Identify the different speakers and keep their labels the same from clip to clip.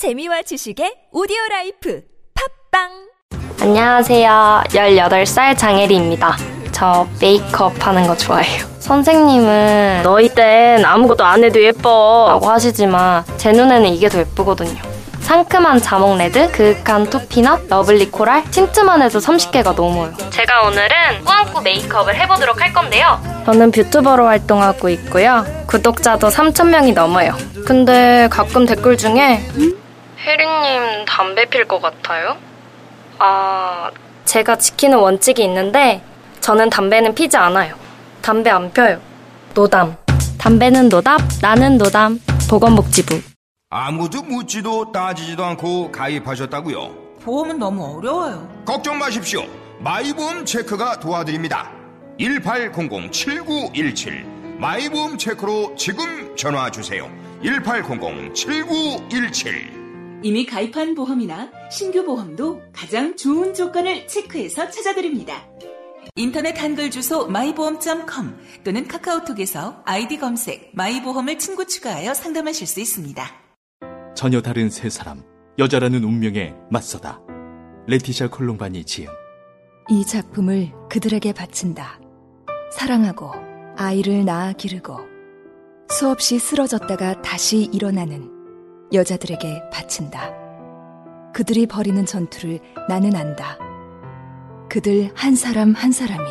Speaker 1: 재미와 지식의 오디오 라이프 팟빵
Speaker 2: 안녕하세요. 18살 장혜리입니다. 저 메이크업 하는 거 좋아해요. 선생님은 너희 땐 아무것도 안 해도 예뻐 라고 하시지만 제 눈에는 이게 더 예쁘거든요. 상큼한 자몽 red, 그윽한 투피넛, lovely coral, 틴트만 해도 30개가 넘어요. 제가 오늘은 꾸안꾸 메이크업을 해보도록 할 건데요. 저는 뷰튜버로 활동하고 있고요. 구독자도 3,000명이 넘어요. 근데 가끔 댓글 중에 혜리님 담배 필 것 같아요? 아, 제가 지키는 원칙이 있는데 저는 담배는 피지 않아요. 담배 안 펴요. 노담. 담배는 노답, 나는 노담. 보건복지부.
Speaker 3: 아무도 묻지도 따지지도 않고 가입하셨다고요?
Speaker 4: 보험은 너무 어려워요.
Speaker 3: 걱정 마십시오. 마이보험 체크가 도와드립니다. 1800-7917 마이보험 체크로 지금 전화 주세요. 1800-7917
Speaker 5: 이미 가입한 보험이나 신규 보험도 가장 좋은 조건을 체크해서 찾아드립니다. 인터넷 한글 주소 마이보험.com 또는 카카오톡에서 아이디 검색 마이보험을 친구 추가하여 상담하실 수 있습니다.
Speaker 6: 전혀 다른 세 사람, 여자라는 운명에 맞서다. 레티샤 콜롬바니 지음.
Speaker 7: 이 작품을 그들에게 바친다. 사랑하고 아이를 낳아 기르고 수없이 쓰러졌다가 다시 일어나는 여자들에게 바친다. 그들이 벌이는 전투를 나는 안다. 그들 한 사람 한 사람이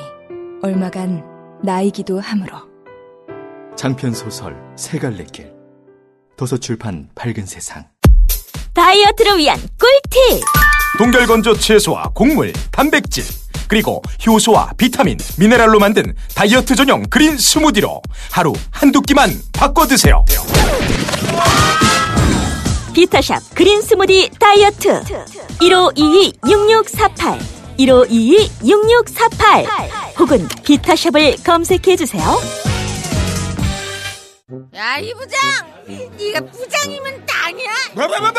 Speaker 7: 얼마간 나이기도 하므로
Speaker 6: 장편 소설 세 갈래 길. 도서출판 밝은 세상.
Speaker 1: 다이어트를 위한 꿀팁
Speaker 8: 동결건조 채소와 곡물, 단백질, 그리고 효소와 비타민, 미네랄로 만든 다이어트 전용 그린 스무디로 하루 한두 끼만 바꿔 드세요.
Speaker 1: 비타샵 그린 스무디 다이어트 1522-6648 1522-6648 혹은 비타샵을 검색해주세요
Speaker 9: 야, 이 부장! 네가 부장이면 땅이야?
Speaker 3: 뭐뭐뭐뭐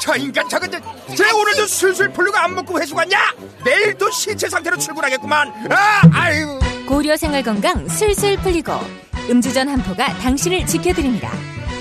Speaker 3: 저 인간 저건들 쟤 오늘도 술술 풀리고 안 먹고 회수 갔냐? 내일도 신체 상태로 출근하겠구만 아 아유
Speaker 10: 고려 생활 건강 술술 풀리고 음주전 한포가 당신을 지켜드립니다.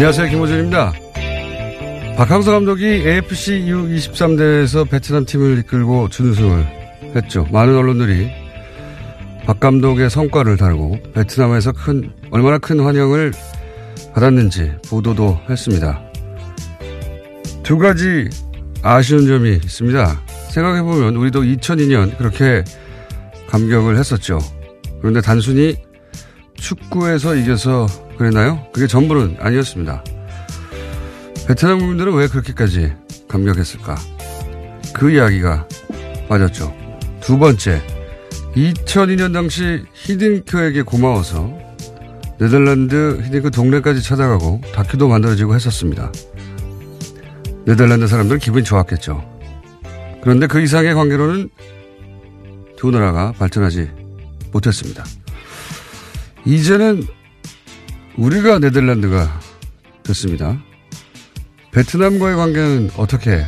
Speaker 11: 안녕하세요. 김호준입니다. 박항서 감독이 AFC U23 대회에서 베트남 팀을 이끌고 준우승을 했죠. 많은 언론들이 박 감독의 성과를 다루고 베트남에서 큰, 얼마나 큰 환영을 받았는지 보도도 했습니다. 두 가지 아쉬운 점이 있습니다. 생각해보면 우리도 2002년 그렇게 감격을 했었죠. 그런데 단순히 축구에서 이겨서 그랬나요? 그게 전부는 아니었습니다. 베트남 국민들은 왜 그렇게까지 감격했을까? 그 이야기가 빠졌죠. 두 번째, 2002년 당시 히딩크에게 고마워서 네덜란드 히딩크 동네까지 찾아가고 다큐도 만들어지고 했었습니다. 네덜란드 사람들은 기분이 좋았겠죠. 그런데 그 이상의 관계로는 두 나라가 발전하지 못했습니다. 이제는 우리가 네덜란드가 됐습니다. 베트남과의 관계는 어떻게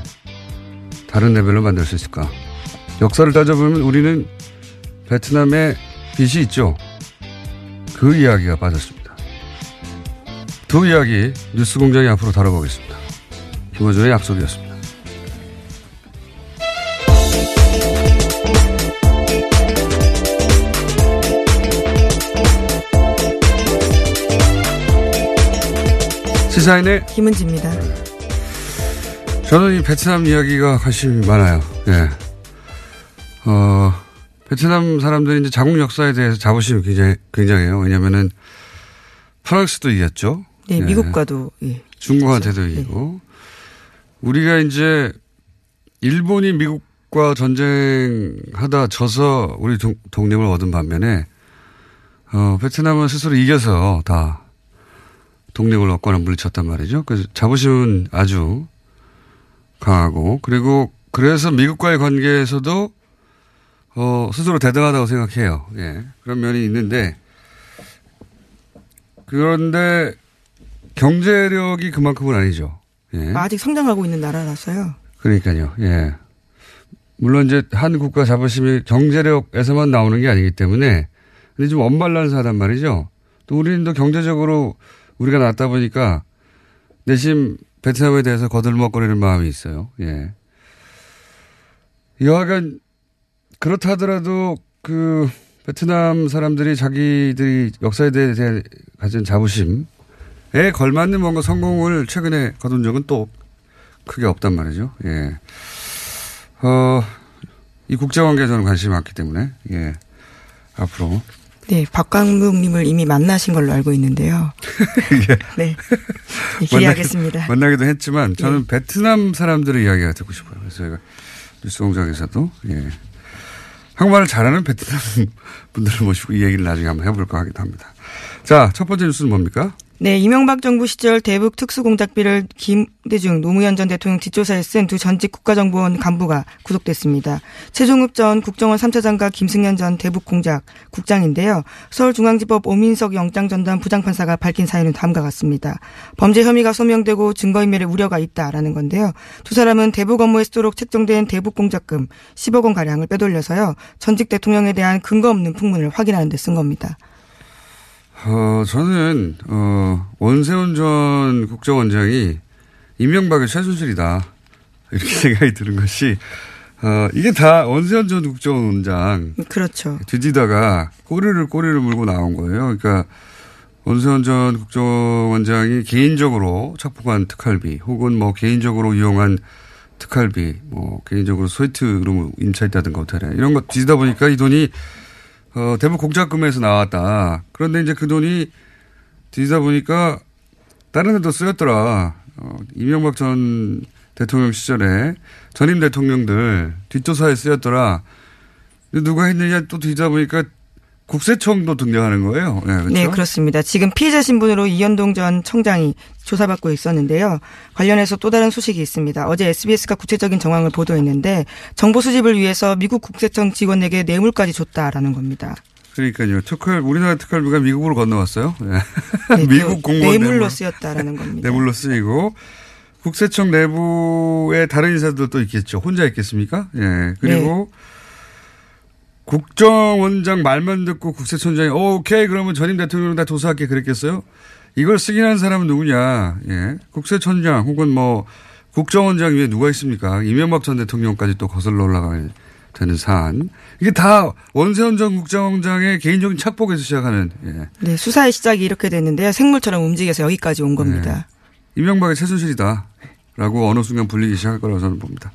Speaker 11: 다른 레벨로 만들 수 있을까? 역사를 따져보면 우리는 베트남에 빚이 있죠. 그 이야기가 빠졌습니다. 두 이야기 뉴스 공장이 앞으로 다뤄보겠습니다. 김호준의 약속이었습니다. 시사인의
Speaker 4: 김은지입니다.
Speaker 11: 저는 이 베트남 이야기가 관심이 많아요. 예. 어, 베트남 사람들이 이제 자국 역사에 대해서 자부심이 굉장히, 굉장해요. 왜냐면은 프랑스도 이겼죠.
Speaker 4: 네,
Speaker 11: 예.
Speaker 4: 미국과도, 예.
Speaker 11: 중국한테도 이기고. 우리가 이제 일본이 미국과 전쟁하다 져서 우리 동, 독립을 얻은 반면에 어, 베트남은 스스로 이겨서 다 독립을 얻거나 물리쳤단 말이죠. 그래서 자부심은 아주 강하고 그리고 그래서 미국과의 관계에서도 어, 스스로 대등하다고 생각해요. 예. 그런 면이 있는데 그런데 경제력이 그만큼은 아니죠. 예.
Speaker 4: 아직 성장하고 있는 나라라서요.
Speaker 11: 그러니까요. 예. 물론 이제 한 국가 자부심이 경제력에서만 나오는 게 아니기 때문에 근데 좀 언밸런스하단 말이죠. 또 우리는 또 경제적으로 우리가 낫다 보니까 내심 베트남에 대해서 거들먹거리는 마음이 있어요. 예. 여하간 그렇다 하더라도 그 베트남 사람들이 자기들이 역사에 대해 가진 자부심에 걸맞는 뭔가 성공을 최근에 거둔 적은 또 크게 없단 말이죠. 예. 어, 이 국제관계에 저는 관심이 많기 때문에, 예. 앞으로.
Speaker 4: 네, 박광묵님을 이미 만나신 걸로 알고 있는데요.
Speaker 11: 예.
Speaker 4: 네. 네 기대하겠습니다.
Speaker 11: 만나기도 했지만 저는 네. 베트남 사람들의 이야기가 듣고 싶어요. 그래서 제가 뉴스 공장에서도, 예. 한국말을 잘하는 베트남 분들을 모시고 이 얘기를 나중에 한번 해볼까 하기도 합니다. 자, 첫 번째 뉴스는 뭡니까?
Speaker 4: 네, 이명박 정부 시절 대북 특수공작비를 김대중 노무현 전 대통령 뒷조사에 쓴 두 전직 국가정보원 간부가 구속됐습니다. 최종욱 전 국정원 3차 장과 김승현 전 대북공작 국장인데요. 서울중앙지법 오민석 영장전담 부장판사가 밝힌 사유는 다음과 같습니다. 범죄 혐의가 소명되고 증거인멸의 우려가 있다라는 건데요. 두 사람은 대북 업무에 쓰도록 책정된 대북공작금 10억 원가량을 빼돌려서요. 전직 대통령에 대한 근거 없는 풍문을 확인하는 데 쓴 겁니다.
Speaker 11: 어, 저는, 어, 원세훈 전 국정원장이 이명박의 최순실이다. 이렇게 생각이 드는 것이, 어, 이게 다 원세훈 전 국정원장.
Speaker 4: 그렇죠.
Speaker 11: 뒤지다가 꼬리를 꼬리를 물고 나온 거예요. 그러니까 원세훈 전 국정원장이 개인적으로 착복한 특활비 혹은 뭐 개인적으로 이용한 특활비, 뭐 개인적으로 스위트룸 임차했다든가 호텔에 이런 거 뒤지다 보니까 이 돈이 어, 대북 공작금에서 나왔다. 그런데 이제 그 돈이 뒤지다 보니까 다른 데도 쓰였더라. 어, 이명박 전 대통령 시절에 전임 대통령들 뒷조사에 쓰였더라. 누가 했느냐 또 뒤지다 보니까 국세청도 등장하는 거예요.
Speaker 4: 네, 그렇죠? 네, 그렇습니다. 지금 피해자 신분으로 이현동 전 청장이 조사받고 있었는데요. 관련해서 또 다른 소식이 있습니다. 어제 SBS가 구체적인 정황을 보도했는데 정보 수집을 위해서 미국 국세청 직원에게 뇌물까지 줬다라는 겁니다.
Speaker 11: 그러니까요. 특활 우리나라 특활비가 미국으로 건너왔어요. 네. 네, 미국 공무원
Speaker 4: 뇌물로 뇌물. 쓰였다라는 겁니다.
Speaker 11: 뇌물로 쓰이고 국세청 내부에 다른 인사들도 있겠죠. 혼자 있겠습니까? 예. 네. 그리고 네. 국정원장 말만 듣고 국세청장이 어, 오케이 그러면 전임 대통령 다 조사할게 그랬겠어요? 이걸 승인한 사람은 누구냐? 예. 국세청장 혹은 뭐 국정원장 위에 누가 있습니까? 이명박 전 대통령까지 또 거슬러 올라가야 되는 사안. 이게 다 원세훈 전 국정원장의 개인적인 착복에서 시작하는. 예.
Speaker 4: 네, 수사의 시작이 이렇게 됐는데요. 생물처럼 움직여서 여기까지 온 겁니다.
Speaker 11: 네. 이명박의 최순실이다. 라고 어느 순간 불리기 시작할 거라고 저는 봅니다.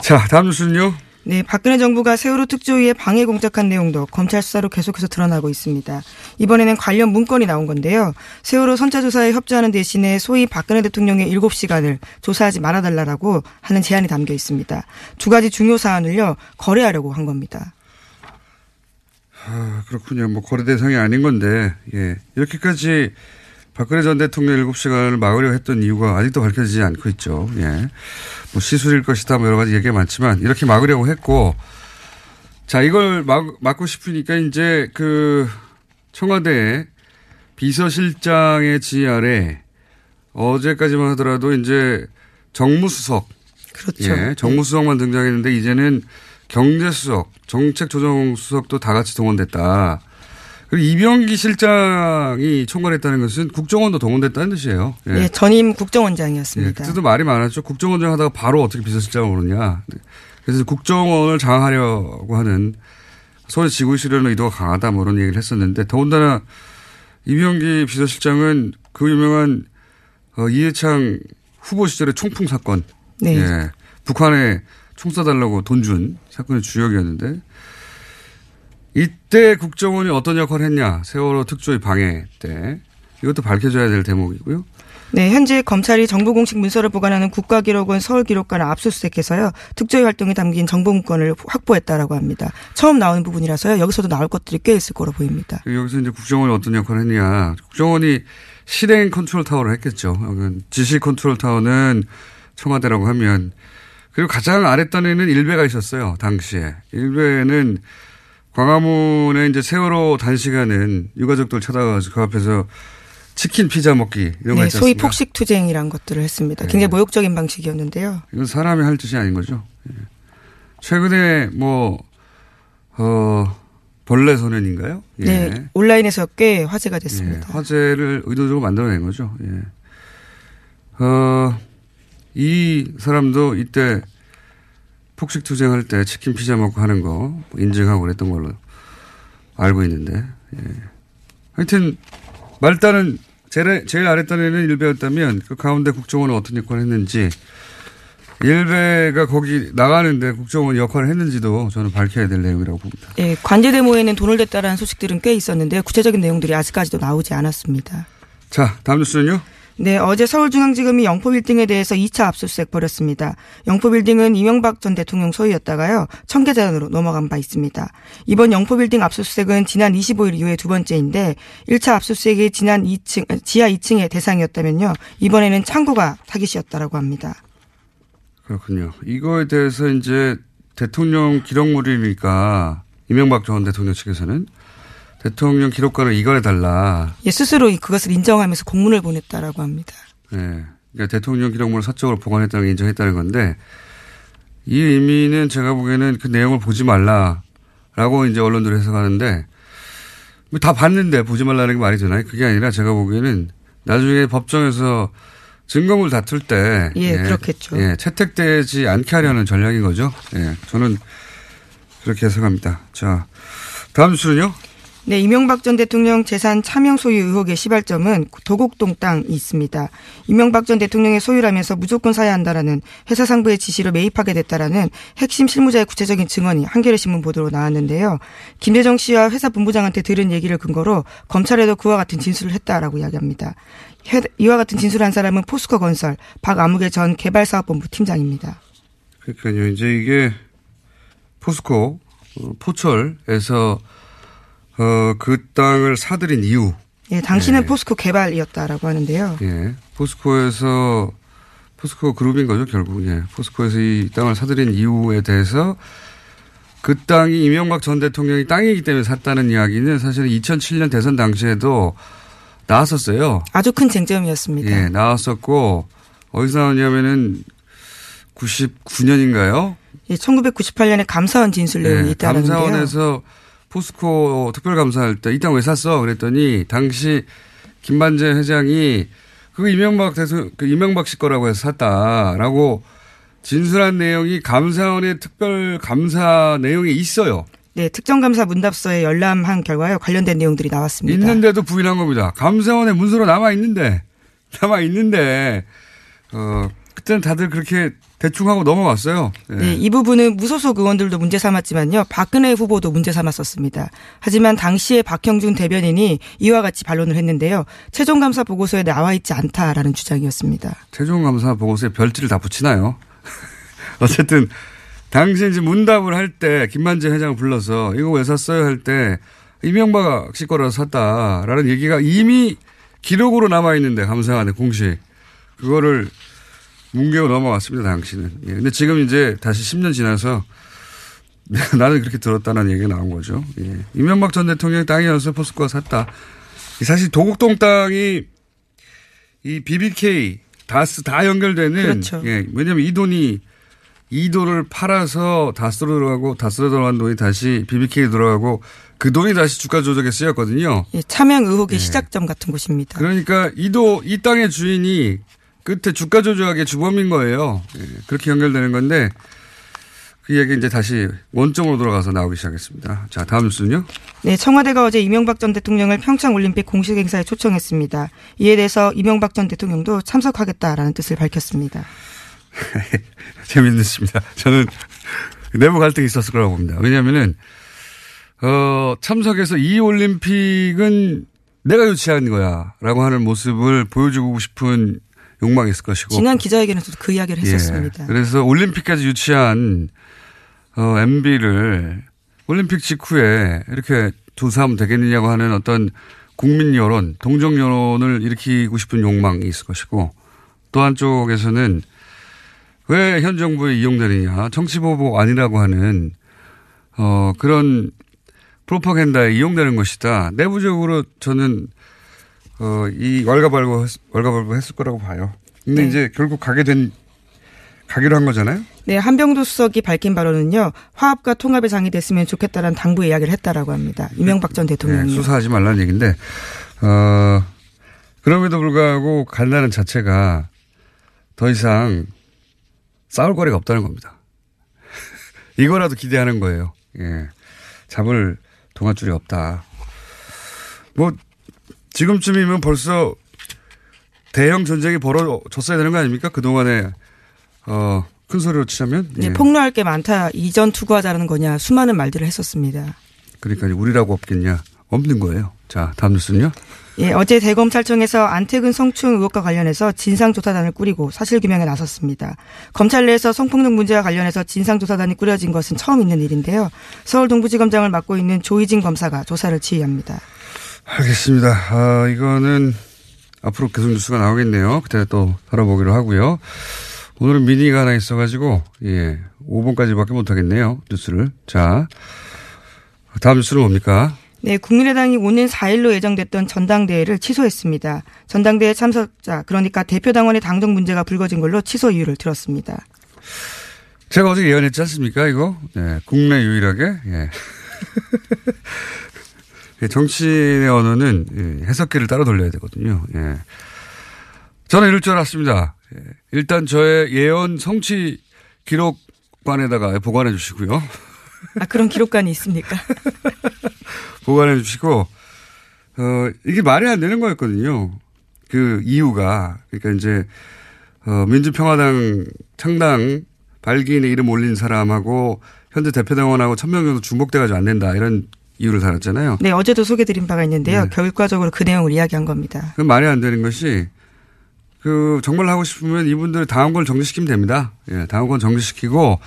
Speaker 11: 자, 다음 뉴스는요.
Speaker 4: 네, 박근혜 정부가 세월호 특조위에 방해 공작한 내용도 검찰 수사로 계속해서 드러나고 있습니다. 이번에는 관련 문건이 나온 건데요. 세월호 선차 조사에 협조하는 대신에 소위 박근혜 대통령의 7시간을 조사하지 말아달라고 하는 제안이 담겨 있습니다. 두 가지 중요 사안을요 거래하려고 한 겁니다.
Speaker 11: 아, 그렇군요. 뭐 거래 대상이 아닌 건데 예. 이렇게까지 박근혜 전 대통령 7시간을 막으려 했던 이유가 아직도 밝혀지지 않고 있죠. 예. 뭐 시술일 것이다 뭐 여러 가지 얘기가 많지만 이렇게 막으려고 했고 자, 이걸 막, 막고 싶으니까 이제 그 청와대 비서실장의 지휘 아래 어제까지만 하더라도 이제 정무수석.
Speaker 4: 그렇죠.
Speaker 11: 예, 정무수석만 등장했는데 이제는 경제수석, 정책조정수석도 다 같이 동원됐다. 그리고 이병기 실장이 총괄했다는 것은 국정원도 동원됐다는 뜻이에요.
Speaker 4: 예. 네, 전임 국정원장이었습니다. 예,
Speaker 11: 그때도 말이 많았죠. 국정원장 하다가 바로 어떻게 비서실장을 오느냐. 그래서 국정원을 장악하려고 하는 소위 지구실현의 의도가 강하다 뭐 이런 얘기를 했었는데 더군다나 이병기 비서실장은 그 유명한 어, 이해창 후보 시절의 총풍 사건. 네. 예. 북한에 총 쏴달라고 돈 준 사건의 주역이었는데 이때 국정원이 어떤 역할을 했냐. 세월호 특조위 방해 때. 이것도 밝혀져야 될 대목이고요.
Speaker 4: 네, 현재 검찰이 정보 공식 문서를 보관하는 국가기록원 서울기록관을 압수수색해서요. 특조위 활동에 담긴 정보 문건을 확보했다라고 합니다. 처음 나오는 부분이라서요. 여기서도 나올 것들이 꽤 있을 거로 보입니다.
Speaker 11: 여기서 이제 국정원이 어떤 역할을 했냐. 국정원이 실행 컨트롤 타워를 했겠죠. 지시 컨트롤 타워는 청와대라고 하면 그리고 가장 아랫단에는 일베가 있었어요. 당시에. 일베는 광화문에 이제 세월호 단식하는 유가족들 찾아가서 그 앞에서 치킨 피자 먹기 이런 거
Speaker 4: 네, 소위? 폭식 투쟁이란 것들을 했습니다.
Speaker 11: 네.
Speaker 4: 굉장히 모욕적인 방식이었는데요.
Speaker 11: 이건 사람이 할 짓이 아닌 거죠. 예. 최근에 뭐, 어, 벌레 소년인가요? 예.
Speaker 4: 네, 온라인에서 꽤 화제가 됐습니다.
Speaker 11: 예, 화제를 의도적으로 만들어낸 거죠. 예. 어, 이 사람도 이때 폭식 투쟁할 때 치킨 피자 먹고 하는 거 인증하고 그랬던 걸로 알고 있는데, 예. 하여튼, 말단은 제일, 제일 아랫단에는 일베였다면 그 가운데 국정원은 어떤 역할을 했는지 일베가 거기 나가는데 국정원 역할을 했는지도 저는 밝혀야 될 내용이라고 봅니다.
Speaker 4: 예, 관제 데모에는 돈을 댔다라는 소식들은 꽤 있었는데요. 구체적인 내용들이 아직까지도 나오지 않았습니다.
Speaker 11: 자, 다음 뉴스는요?
Speaker 4: 네, 어제 서울중앙지검이 영포빌딩에 대해서 2차 압수수색 벌였습니다. 영포빌딩은 이명박 전 대통령 소유였다가요, 청계자연으로 넘어간 바 있습니다. 이번 영포빌딩 압수수색은 지난 25일 이후에 두 번째인데, 1차 압수수색이 지난 2층, 지하 2층의 대상이었다면요, 이번에는 창고가 타깃이었다라고 합니다.
Speaker 11: 그렇군요. 이거에 대해서 이제 대통령 기록물이니까 이명박 전 대통령 측에서는 대통령 기록관을 이관해 달라.
Speaker 4: 예, 스스로 그것을 인정하면서 공문을 보냈다라고 합니다.
Speaker 11: 예. 그러니까 대통령 기록물을 사적으로 보관했다는 걸 인정했다는 건데 이 의미는 제가 보기에는 그 내용을 보지 말라라고 이제 언론들이 해석하는데 뭐다 봤는데 보지 말라는 게 말이 되나요? 그게 아니라 제가 보기에는 나중에 법정에서 증거물 다툴 때
Speaker 4: 예, 그렇겠죠.
Speaker 11: 예, 채택되지 않게 하려는 전략인 거죠. 예, 저는 그렇게 해석합니다. 자, 다음 뉴스는요.
Speaker 4: 네, 이명박 전 대통령 재산 차명 소유 의혹의 시발점은 도곡동 땅이 있습니다. 이명박 전 대통령의 소유라면서 무조건 사야 한다라는 회사 상부의 지시로 매입하게 됐다라는 핵심 실무자의 구체적인 증언이 한겨레 신문 보도로 나왔는데요. 김대정 씨와 회사 본부장한테 들은 얘기를 근거로 검찰에도 그와 같은 진술을 했다라고 이야기합니다. 해- 이와 같은 진술을 한 사람은 포스코 건설 박아무개 전 개발사업본부 팀장입니다.
Speaker 11: 그러니까요. 이제 이게 포스코 어, 포철에서 어, 그 땅을 사들인 이유.
Speaker 4: 예, 당신은
Speaker 11: 네.
Speaker 4: 포스코 개발이었다라고 하는데요.
Speaker 11: 예. 포스코에서 포스코 그룹인 거죠, 결국. 예. 포스코에서 이 땅을 사들인 이유에 대해서 그 땅이 이명박 전 대통령이 땅이기 때문에 샀다는 이야기는 사실은 2007년 대선 당시에도 나왔었어요.
Speaker 4: 아주 큰 쟁점이었습니다.
Speaker 11: 예, 나왔었고 어디서 나왔냐면은 99년인가요?
Speaker 4: 예, 1998년에 감사원 진술 내용이 있다는데요.
Speaker 11: 네, 감사원에서 포스코 특별감사할 때 이 땅 왜 샀어? 그랬더니 당시 김반재 회장이 그 이명박 대선 그 이명박 씨 거라고 해서 샀다라고 진술한 내용이 감사원의 특별 감사 내용에 있어요.
Speaker 4: 네, 특정감사 문답서에 열람한 결과요 관련된 내용들이 나왔습니다.
Speaker 11: 있는데도 부인한 겁니다. 감사원에 문서로 남아 있는데 남아 있는데 어 그때는 다들 그렇게 대충 하고 넘어갔어요. 예.
Speaker 4: 네, 이 부분은 무소속 의원들도 문제 삼았지만요. 박근혜 후보도 문제 삼았었습니다. 하지만 당시에 박형준 대변인이 이와 같이 반론을 했는데요. 최종감사 보고서에 나와 있지 않다라는 주장이었습니다.
Speaker 11: 최종 감사 보고서에 별지를 다 붙이나요? 어쨌든 당시 이제 문답을 할 때 김만재 회장을 불러서 이거 왜 샀어요 할 때 이명박 씨 거라서 샀다라는 얘기가 이미 기록으로 남아 있는데 감사원에 공식 그거를 뭉개고 넘어갔습니다 당시는. 예. 근데 지금 이제 다시 10년 지나서 나는 그렇게 들었다는 얘기가 나온 거죠. 예. 이명박 전 대통령의 땅이어서 포스코가 샀다. 사실 도곡동 땅이 이 BBK 다스 다 연결되는
Speaker 4: 그렇죠.
Speaker 11: 예, 왜냐하면 이 돈이 이 돈을 팔아서 다스로 들어가고 다스로 들어간 돈이 다시 BBK에 들어가고 그 돈이 다시 주가 조작에 쓰였거든요.
Speaker 4: 예, 차명 의혹의
Speaker 11: 네.
Speaker 4: 시작점 같은 곳입니다.
Speaker 11: 그러니까 이도 이 땅의 주인이 끝에 주가 조작의 주범인 거예요. 예, 그렇게 연결되는 건데 그 얘기 이제 다시 원점으로 돌아가서 나오기 시작했습니다. 자 다음 뉴스는요.
Speaker 4: 네, 청와대가 어제 이명박 전 대통령을 평창 올림픽 공식 행사에 초청했습니다. 이에 대해서 이명박 전 대통령도 참석하겠다라는 뜻을 밝혔습니다.
Speaker 11: 재밌습니다. 저는 내부 갈등이 있었을 거라고 봅니다. 왜냐하면은 어, 참석해서 이 올림픽은 내가 유치한 거야 라고 하는 모습을 보여주고 싶은 욕망이 있을 것이고
Speaker 4: 지난 기자회견에서도 그 이야기를
Speaker 11: 예.
Speaker 4: 했었습니다.
Speaker 11: 그래서 올림픽까지 유치한 어, MB를 올림픽 직후에 이렇게 두사하면 되겠느냐고 하는 어떤 국민 여론, 동정 여론을 일으키고 싶은 욕망이 있을 것이고 또 한쪽에서는 왜 현 정부에 이용되느냐 정치 보복 아니라고 하는 어 그런 프로파간다에 이용되는 것이다. 내부적으로 저는 어이 왈가왈부 왈가왈부 했을 거라고 봐요. 근데
Speaker 4: 네.
Speaker 11: 이제 결국 가게 된 가기로 한 거잖아요.
Speaker 4: 네, 한병도 수석이 밝힌 바로는요. 화합과 통합의 장이 됐으면 좋겠다라는 당부의 이야기를 했다라고 합니다. 이명박 전
Speaker 11: 네,
Speaker 4: 대통령이.
Speaker 11: 수사하지 말라는 얘기인데 어 그럼에도 불구하고 간다는 자체가 더 이상 싸울 거리가 없다는 겁니다. 이거라도 기대하는 거예요. 예. 잡을 동아줄이 없다. 뭐, 지금쯤이면 벌써 대형 전쟁이 벌어졌어야 되는 거 아닙니까? 그동안에, 어, 큰 소리로 치자면.
Speaker 4: 네,
Speaker 11: 예.
Speaker 4: 폭로할 게 많다. 이전 투구하자는 거냐. 수많은 말들을 했었습니다.
Speaker 11: 그러니까 우리라고 없겠냐. 없는 거예요. 자, 다음 뉴스는요.
Speaker 4: 예, 어제 대검찰청에서 안태근 성추행 의혹과 관련해서 진상조사단을 꾸리고 사실규명에 나섰습니다. 검찰 내에서 성폭력 문제와 관련해서 진상조사단이 꾸려진 것은 처음 있는 일인데요. 서울 동부지검장을 맡고 있는 조희진 검사가 조사를 지휘합니다.
Speaker 11: 알겠습니다. 아, 이거는 앞으로 계속 뉴스가 나오겠네요. 그때 또 다뤄보기로 하고요. 오늘은 미니가 하나 있어가지고, 예, 5분까지밖에 못하겠네요. 뉴스를. 자, 다음 뉴스는 뭡니까?
Speaker 4: 네, 국민의당이 오는 4일로 예정됐던 전당대회를 취소했습니다. 전당대회 참석자, 그러니까 대표 당원의 당정 문제가 불거진 걸로 취소 이유를 들었습니다.
Speaker 11: 제가 어제 예언했지 않습니까, 이거? 예, 국내 유일하게, 예. 예, 정치인의 언어는 예, 해석기를 따로 돌려야 되거든요. 예. 저는 이럴 줄 알았습니다. 예, 일단 저의 예언 성취 기록관에다가 보관해 주시고요.
Speaker 4: 아, 그런 기록관이 있습니까?
Speaker 11: 보관해 주시고, 어, 이게 말이 안 되는 거였거든요. 그 이유가. 그러니까 이제, 어, 민주평화당 창당 발기인의 이름 올린 사람하고 현재 대표당원하고 천명 정도 중복돼가지고 안 된다. 이런 이유를 달았잖아요.
Speaker 4: 네, 어제도 소개드린 바가 있는데요.
Speaker 11: 네.
Speaker 4: 결과적으로 그 내용을 이야기한 겁니다.
Speaker 11: 그 말이 안 되는 것이 그 정말 하고 싶으면 이분들 당원권 정지시키면 됩니다. 예, 당원권 정지시키고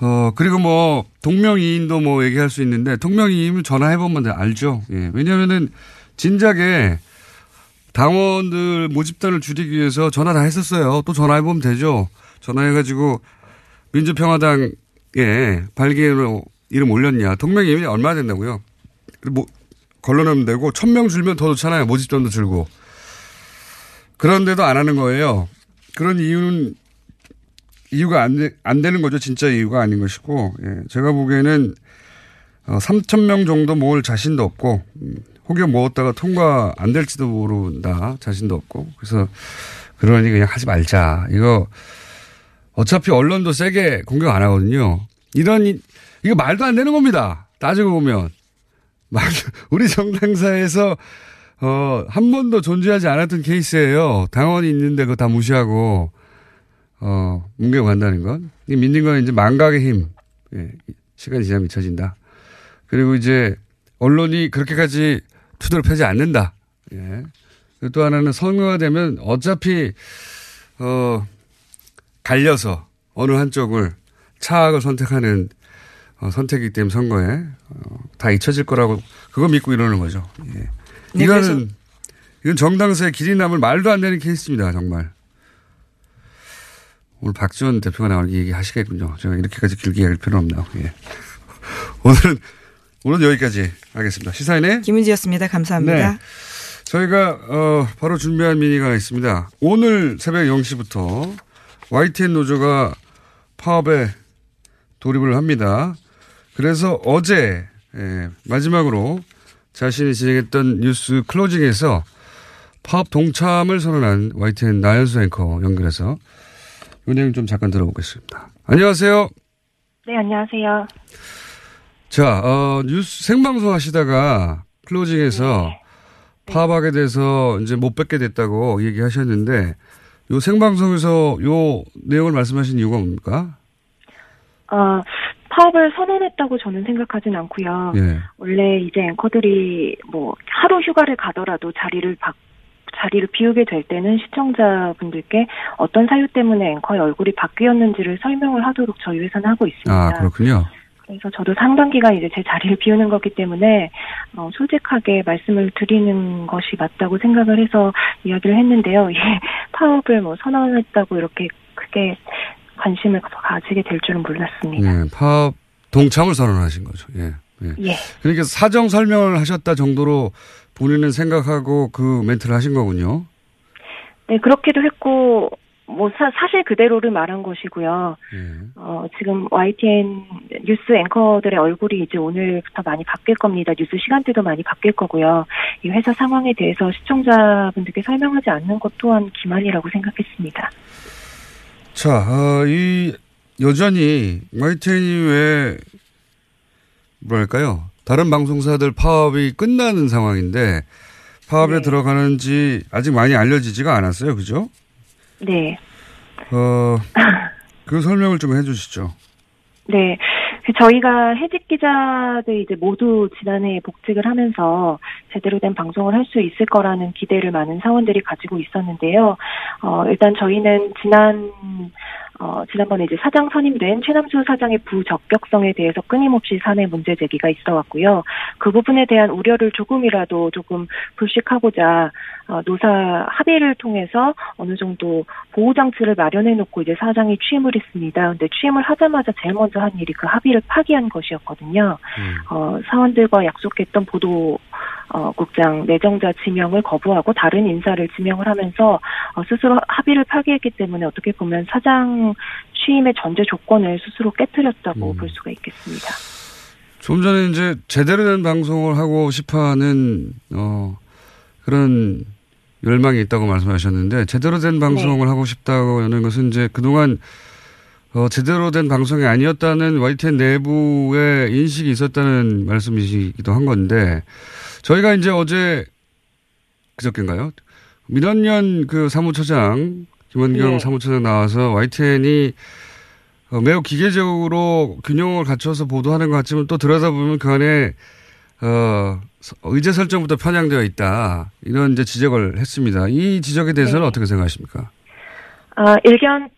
Speaker 11: 어 그리고 뭐 동명이인도 뭐 얘기할 수 있는데 동명이인은 전화해 보면 알죠. 예, 왜냐하면은 진작에 당원들 모집단을 줄이기 위해서 전화 다 했었어요. 또 전화해 보면 되죠. 전화해 가지고 민주평화당에 발기로 이름 올렸냐. 동명이인이 얼마 된다고요. 뭐 걸러내면 되고 천 명 줄면 더 좋잖아요. 모집단도 줄고. 그런데도 안 하는 거예요. 그런 이유는 이유가 안, 되, 안 되는 거죠. 진짜 이유가 아닌 것이고. 예. 제가 보기에는 어, 3천 명 정도 모을 자신도 없고 음, 혹여 모았다가 통과 안 될지도 모른다. 자신도 없고. 그래서 그러니 그냥 하지 말자. 이거 어차피 언론도 세게 공격 안 하거든요. 이런 이- 이거 말도 안 되는 겁니다. 따지고 보면 말 우리 정당사에서 어, 한 번도 존재하지 않았던 케이스예요. 당원이 있는데 그거 다 무시하고 어, 뭉개고 간다는 건. 이 믿는 건 이제 망각의 힘. 예, 시간이 지나면 잊혀진다. 그리고 이제 언론이 그렇게까지 투덜 펴지 않는다. 예. 그리고 또 하나는 선거가 되면 어차피 어, 갈려서 어느 한쪽을 차악을 선택하는 어, 선택이기 때문에 선거에 어, 다 잊혀질 거라고 그거 믿고 이러는 거죠. 예.
Speaker 4: 네,
Speaker 11: 이거는 이건 정당사의 길이 남을 말도 안 되는 케이스입니다. 정말. 오늘 박지원 대표가 나오는 얘기 하시겠군요. 제가 이렇게까지 길게 할 필요는 없나요. 예. 오늘은 오늘 여기까지 하겠습니다. 시사인의
Speaker 4: 김은지였습니다. 감사합니다.
Speaker 11: 네. 저희가 어, 바로 준비한 미니가 있습니다. 오늘 새벽 0시부터 YTN 노조가 파업에 돌입을 합니다. 그래서 어제 예, 마지막으로 자신이 진행했던 뉴스 클로징에서 파업 동참을 선언한 YTN 나연수 앵커 연결해서 이 내용 좀 잠깐 들어보겠습니다. 안녕하세요.
Speaker 12: 네, 안녕하세요.
Speaker 11: 자, 어, 뉴스 생방송 하시다가 클로징에서 파업하게 돼서 이제 못 뵙게 됐다고 얘기하셨는데 요 생방송에서 요 내용을 말씀하신 이유가 뭡니까?
Speaker 12: 어, 파업을 선언했다고 저는 생각하진 않고요.
Speaker 11: 예.
Speaker 12: 원래 이제 앵커들이 뭐 하루 휴가를 가더라도 자리를 바, 자리를 비우게 될 때는 시청자분들께 어떤 사유 때문에 앵커의 얼굴이 바뀌었는지를 설명을 하도록 저희 회사는 하고 있습니다.
Speaker 11: 아, 그렇군요.
Speaker 12: 그래서 저도 상당 기간 이제 제 자리를 비우는 거기 때문에 어, 솔직하게 말씀을 드리는 것이 맞다고 생각을 해서 이야기를 했는데요. 이 파업을 뭐 선언했다고 이렇게 크게 관심을 가지게 될 줄은 몰랐습니다.
Speaker 11: 예, 파업 동참을 선언하신 거죠. 예. 예.
Speaker 12: 예.
Speaker 11: 그러니까 사정 설명을 하셨다 정도로 본인은 생각하고 그 멘트를 하신 거군요.
Speaker 12: 네, 그렇게도 했고 뭐 사, 실 그대로를 말한 것이고요. 어, 지금 YTN 뉴스 앵커들의 얼굴이 이제 오늘부터 많이 바뀔 겁니다. 뉴스 시간대도 많이 바뀔 거고요. 이 회사 상황에 대해서 시청자분들께 설명하지 않는 것 또한 기만이라고 생각했습니다.
Speaker 11: 자, 어, 이 여전히 YTN이 왜 뭐랄까요? 다른 방송사들 파업이 끝나는 상황인데 파업에 들어가는지 아직 많이 알려지지가 않았어요. 그죠?
Speaker 12: 네.
Speaker 11: 어, 그 설명을 좀 해주시죠.
Speaker 12: 네. 그 저희가 해직 기자들 이제 모두 지난해 복직을 하면서 제대로 된 방송을 할 수 있을 거라는 기대를 많은 사원들이 가지고 있었는데요. 어, 일단 저희는 지난 어, 지난번에 이제 사장 선임된 최남수 사장의 부적격성에 대해서 끊임없이 사내 문제 제기가 있어 왔고요. 그 부분에 대한 우려를 조금이라도 조금 불식하고자 어, 노사 합의를 통해서 어느 정도 보호 장치를 마련해 놓고 이제 사장이 취임을 했습니다. 근데 취임을 하자마자 제일 먼저 한 일이 그 합의를 파기한 것이었거든요. 어, 사원들과 약속했던 보도 어, 국장 내정자 지명을 거부하고 다른 인사를 지명을 하면서 어, 스스로 합의를 파기했기 때문에 어떻게 보면 사장 취임의 전제 조건을 스스로 깨뜨렸다고 볼 수가 있겠습니다.
Speaker 11: 좀 전에 이제 제대로 된 방송을 하고 싶어 하는 어, 그런 열망이 있다고 말씀하셨는데 제대로 된 방송을 하고 싶다고 하는 것은 이제 그동안 어, 제대로 된 방송이 아니었다는 YTN 내부의 인식이 있었다는 말씀이시기도 한 건데 저희가 이제 어제 그저께인가요? 민원연 그 사무처장 김원경
Speaker 13: 네.
Speaker 11: 사무처장 나와서 YTN이 어, 매우 기계적으로 균형을 갖춰서 보도하는 것 같지만 또 들여다보면 그 안에 어, 서- 의제 설정부터 편향되어 있다 이런 이제 지적을 했습니다. 이 지적에 대해서는 어떻게 생각하십니까?
Speaker 12: 아, 일견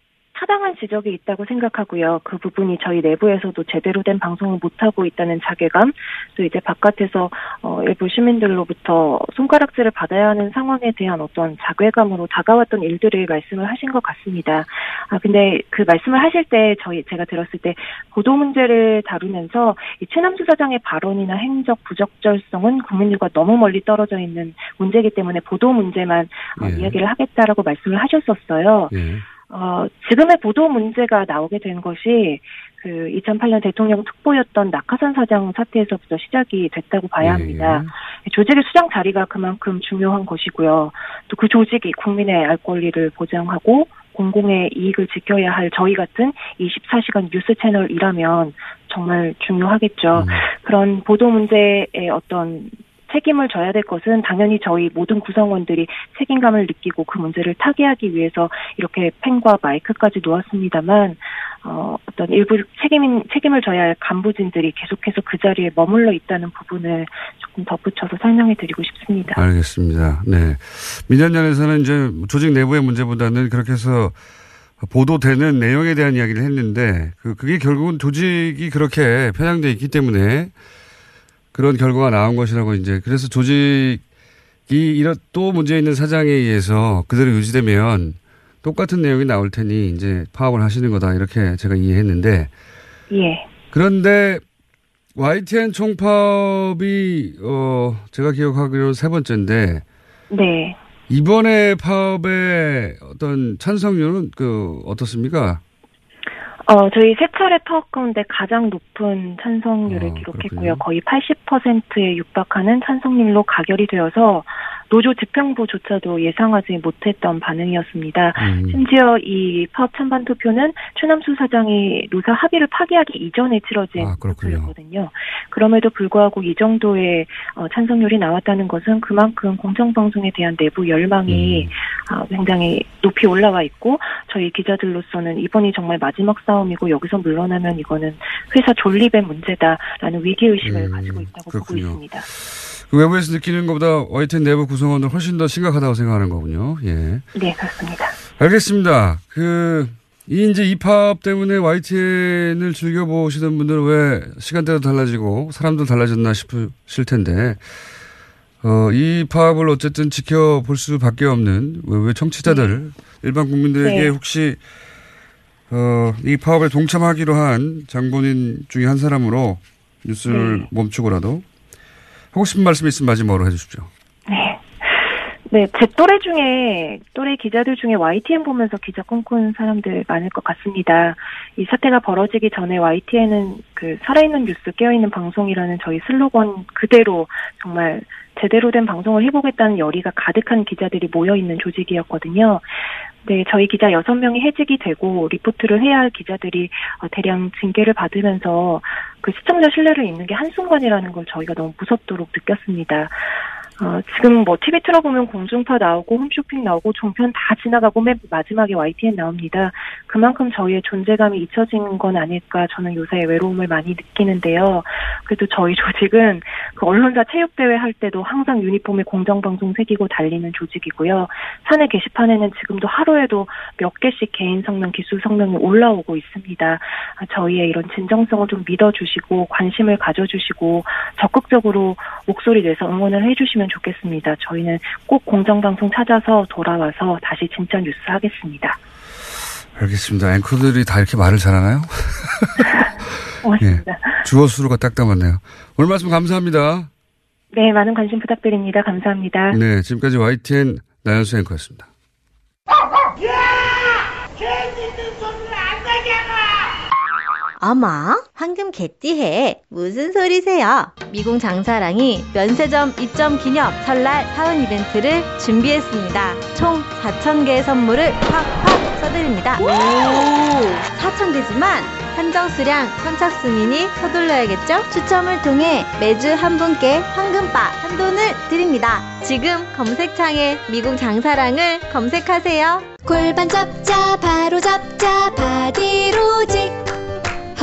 Speaker 12: 타당한 지적이 있다고 생각하고요. 그 부분이 저희 내부에서도 제대로 된 방송을 못하고 있다는 자괴감, 또 이제 바깥에서 어, 일부 시민들로부터 손가락질을 받아야 하는 상황에 대한 어떤 자괴감으로 다가왔던 일들을 말씀을 하신 것 같습니다. 아, 근데 그 말씀을 하실 때 저희 제가 들었을 때 보도 문제를 다루면서 이 최남수 사장의 발언이나 행적 부적절성은 국민들과 너무 멀리 떨어져 있는 문제이기 때문에 보도 문제만 어, 이야기를 하겠다라고 말씀을 하셨었어요. 어, 지금의 보도 문제가 나오게 된 것이 그 2008년 대통령 특보였던 낙하산 사장 사태에서부터 시작이 됐다고 봐야 합니다. 조직의 수장 자리가 그만큼 중요한 것이고요. 또 그 조직이 국민의 알 권리를 보장하고 공공의 이익을 지켜야 할 저희 같은 24시간 뉴스 채널이라면 정말 중요하겠죠. 그런 보도 문제의 어떤 책임을 져야 될 것은 당연히 저희 모든 구성원들이 책임감을 느끼고 그 문제를 타개하기 위해서 이렇게 펜과 마이크까지 놓았습니다만 어, 어떤 일부 책임인 책임을 져야 할 간부진들이 계속해서 그 자리에 머물러 있다는 부분을 조금 덧붙여서 설명해 드리고 싶습니다.
Speaker 11: 알겠습니다. 네. 민연연에서는 이제 조직 내부의 문제보다는 그렇게 해서 보도되는 내용에 대한 이야기를 했는데 그, 그게 결국은 조직이 그렇게 편향되어 있기 때문에 그런 결과가 나온 것이라고 이제 그래서 조직이 이런 또 문제 있는 사장에 의해서 그대로 유지되면 똑같은 내용이 나올 테니 이제 파업을 하시는 거다 이렇게 제가 이해했는데
Speaker 12: 예.
Speaker 11: 그런데 YTN 총파업이 어 제가 기억하기로 세 번째인데
Speaker 12: 네.
Speaker 11: 이번에 파업의 어떤 찬성률은 그 어떻습니까?
Speaker 12: 어, 저희 세 차례 파업 가운데 가장 높은 찬성률을
Speaker 11: 아,
Speaker 12: 기록했고요. 거의 80%에 육박하는 찬성률로 가결이 되어서 노조 집행부조차도 예상하지 못했던 반응이었습니다.
Speaker 11: 음.
Speaker 12: 심지어 이 파업 찬반 투표는 최남수 사장이 노사 합의를 파기하기 이전에 치러진
Speaker 11: 아,
Speaker 12: 투표였거든요. 그럼에도 불구하고 이 정도의 어, 찬성률이 나왔다는 것은 그만큼 공정방송에 대한 내부 열망이
Speaker 11: 음.
Speaker 12: 아, 굉장히 높이 올라와 있고 저희 기자들로서는 이번이 정말 마지막 싸움이고 여기서 물러나면 이거는 회사 존립의 문제다라는 위기의식을 가지고 있다고 보고
Speaker 11: 그렇군요.
Speaker 12: 있습니다.
Speaker 11: 그 외부에서 느끼는 것보다 YTN 내부 구성원들 훨씬 더 심각하다고 생각하는 거군요. 예.
Speaker 12: 네, 그렇습니다.
Speaker 11: 알겠습니다. 그 이 이제 이 파업 때문에 YTN을 즐겨보시는 분들은 왜 시간대도 달라지고 사람도 달라졌나 싶으실 텐데, 어, 이 파업을 어쨌든 지켜볼 수밖에 없는 왜, 왜 청취자들, 일반 국민들에게
Speaker 12: 네.
Speaker 11: 혹시, 어, 이 파업에 동참하기로 한 장본인 중에 한 사람으로 뉴스를
Speaker 12: 네.
Speaker 11: 멈추고라도 하고 싶은 말씀 있으면 마지막으로 해 주십시오.
Speaker 12: 네, 제 또래 중에, 또래 기자들 중에 YTN 보면서 기자 꿈꾸는 사람들 많을 것 같습니다. 이 사태가 벌어지기 전에 YTN은 그 살아있는 뉴스 깨어있는 방송이라는 저희 슬로건 그대로 정말 제대로 된 방송을 해보겠다는 열의가 가득한 기자들이 모여있는 조직이었거든요. 네, 저희 기자 6명이 해직이 되고 리포트를 해야 할 기자들이 어, 대량 징계를 받으면서 그 시청자 신뢰를 잃는 게 한순간이라는 걸 저희가 너무 무섭도록 느꼈습니다. 어, 지금 뭐 TV 틀어보면 공중파 나오고 홈쇼핑 나오고 종편 다 지나가고 맨 마지막에 YTN 나옵니다. 그만큼 저희의 존재감이 잊혀진 건 아닐까 저는 요새 외로움을 많이 느끼는데요. 그래도 저희 조직은 그 언론사 체육대회 할 때도 항상 유니폼에 공정방송 새기고 달리는 조직이고요. 사내 게시판에는 지금도 하루에도 몇 개씩 개인 성명, 기술 성명이 올라오고 있습니다. 아, 저희의 이런 진정성을 좀 믿어주시고 관심을 가져주시고 적극적으로 목소리 내서 응원을 해주시면 좋겠습니다. 저희는 꼭 공정방송 찾아서 돌아와서 다시 진짜 뉴스 하겠습니다.
Speaker 11: 알겠습니다. 앵커들이 다 이렇게 말을 잘하나요?
Speaker 12: 고맙습니다.
Speaker 11: 주어 수로가 딱 담았네요. 오늘 말씀 감사합니다.
Speaker 12: 네, 많은 관심 부탁드립니다. 감사합니다.
Speaker 11: 네, 지금까지 YTN 나연수 앵커였습니다.
Speaker 13: 어머, 황금 개띠해. 무슨 소리세요? 미궁 장사랑이 면세점 입점 기념 설날 사은 이벤트를 준비했습니다. 총 4,000개의 선물을 팍팍 써드립니다. 4,000개지만 한정 수량 선착순이니 서둘러야겠죠? 추첨을 통해 매주 한 분께 황금바 한 돈을 드립니다. 지금 검색창에 미궁 장사랑을 검색하세요. 골반 잡자 바로 잡자 바디로직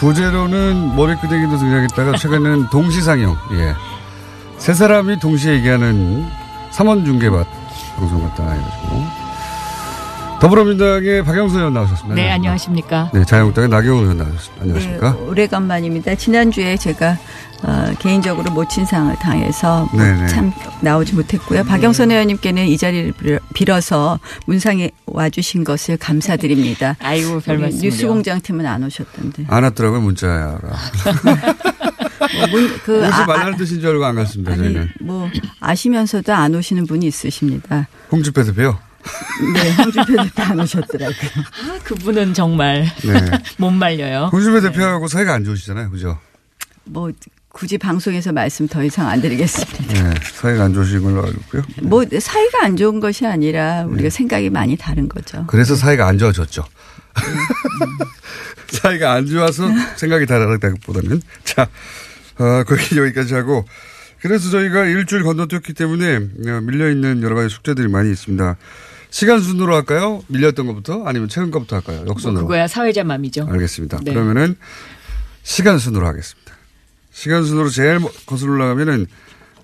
Speaker 11: 부제로는 머리끄댕이도 등장했다가 최근에는 동시상영. 예. 세 사람이 동시에 얘기하는 삼원중계밭 방송 같다 해가지고. 더불어민주당의 박영선 의원 나오셨습니다.
Speaker 14: 네, 안녕하십니까.
Speaker 11: 네, 자유한국당의 나경원 의원 나오셨습니다. 안녕하십니까.
Speaker 14: 네, 오래간만입니다. 지난주에 제가 어, 개인적으로 모친상을 당해서 뭐
Speaker 11: 네네.
Speaker 14: 참 나오지 못했고요. 박영선 의원님께는 이 자리를 빌어- 빌어서 문상에 와주신 것을 감사드립니다.
Speaker 15: 아이고, 별
Speaker 14: 우리
Speaker 15: 말씀을요.
Speaker 14: 뉴스공장 팀은 안 오셨던데.
Speaker 11: 안 왔더라고요, 문자가.
Speaker 14: 뭐 문- 그
Speaker 11: 오지
Speaker 14: 아-
Speaker 11: 말라는 뜻인 줄 알고 안 갔습니다,
Speaker 14: 아니,
Speaker 11: 저희는.
Speaker 14: 뭐 아시면서도 안 오시는 분이 있으십니다.
Speaker 11: 홍준표 대표.
Speaker 14: 네, 홍준표 대표 안 오셨더라고요.
Speaker 15: 아, 그분은 정말
Speaker 11: 네.
Speaker 15: 못 말려요.
Speaker 11: 홍준표 대표하고 사이가 안 좋으시잖아요, 그죠?
Speaker 14: 뭐 굳이 방송에서 말씀 더 이상 안 드리겠습니다.
Speaker 11: 네, 사이가 안 좋으신 걸로 알고 있고요.
Speaker 14: 뭐 사이가 안 좋은 것이 아니라 우리가
Speaker 11: 네.
Speaker 14: 생각이 많이 다른 거죠.
Speaker 11: 그래서 사이가 안 좋아졌죠. 사이가 안 좋아서 생각이 다르다기보다는 자, 어, 거기 여기까지 하고 그래서 저희가 일주일 건너뛰었기 때문에 어, 밀려 있는 여러 가지 숙제들이 많이 있습니다. 시간 순으로 할까요? 밀렸던 것부터 아니면 최근 것부터 할까요? 역순으로.
Speaker 15: 그거야 사회자 맘이죠.
Speaker 11: 알겠습니다.
Speaker 15: 네.
Speaker 11: 그러면은 시간 순으로 하겠습니다. 시간 순으로 제일 뭐- 거슬러 올라가면은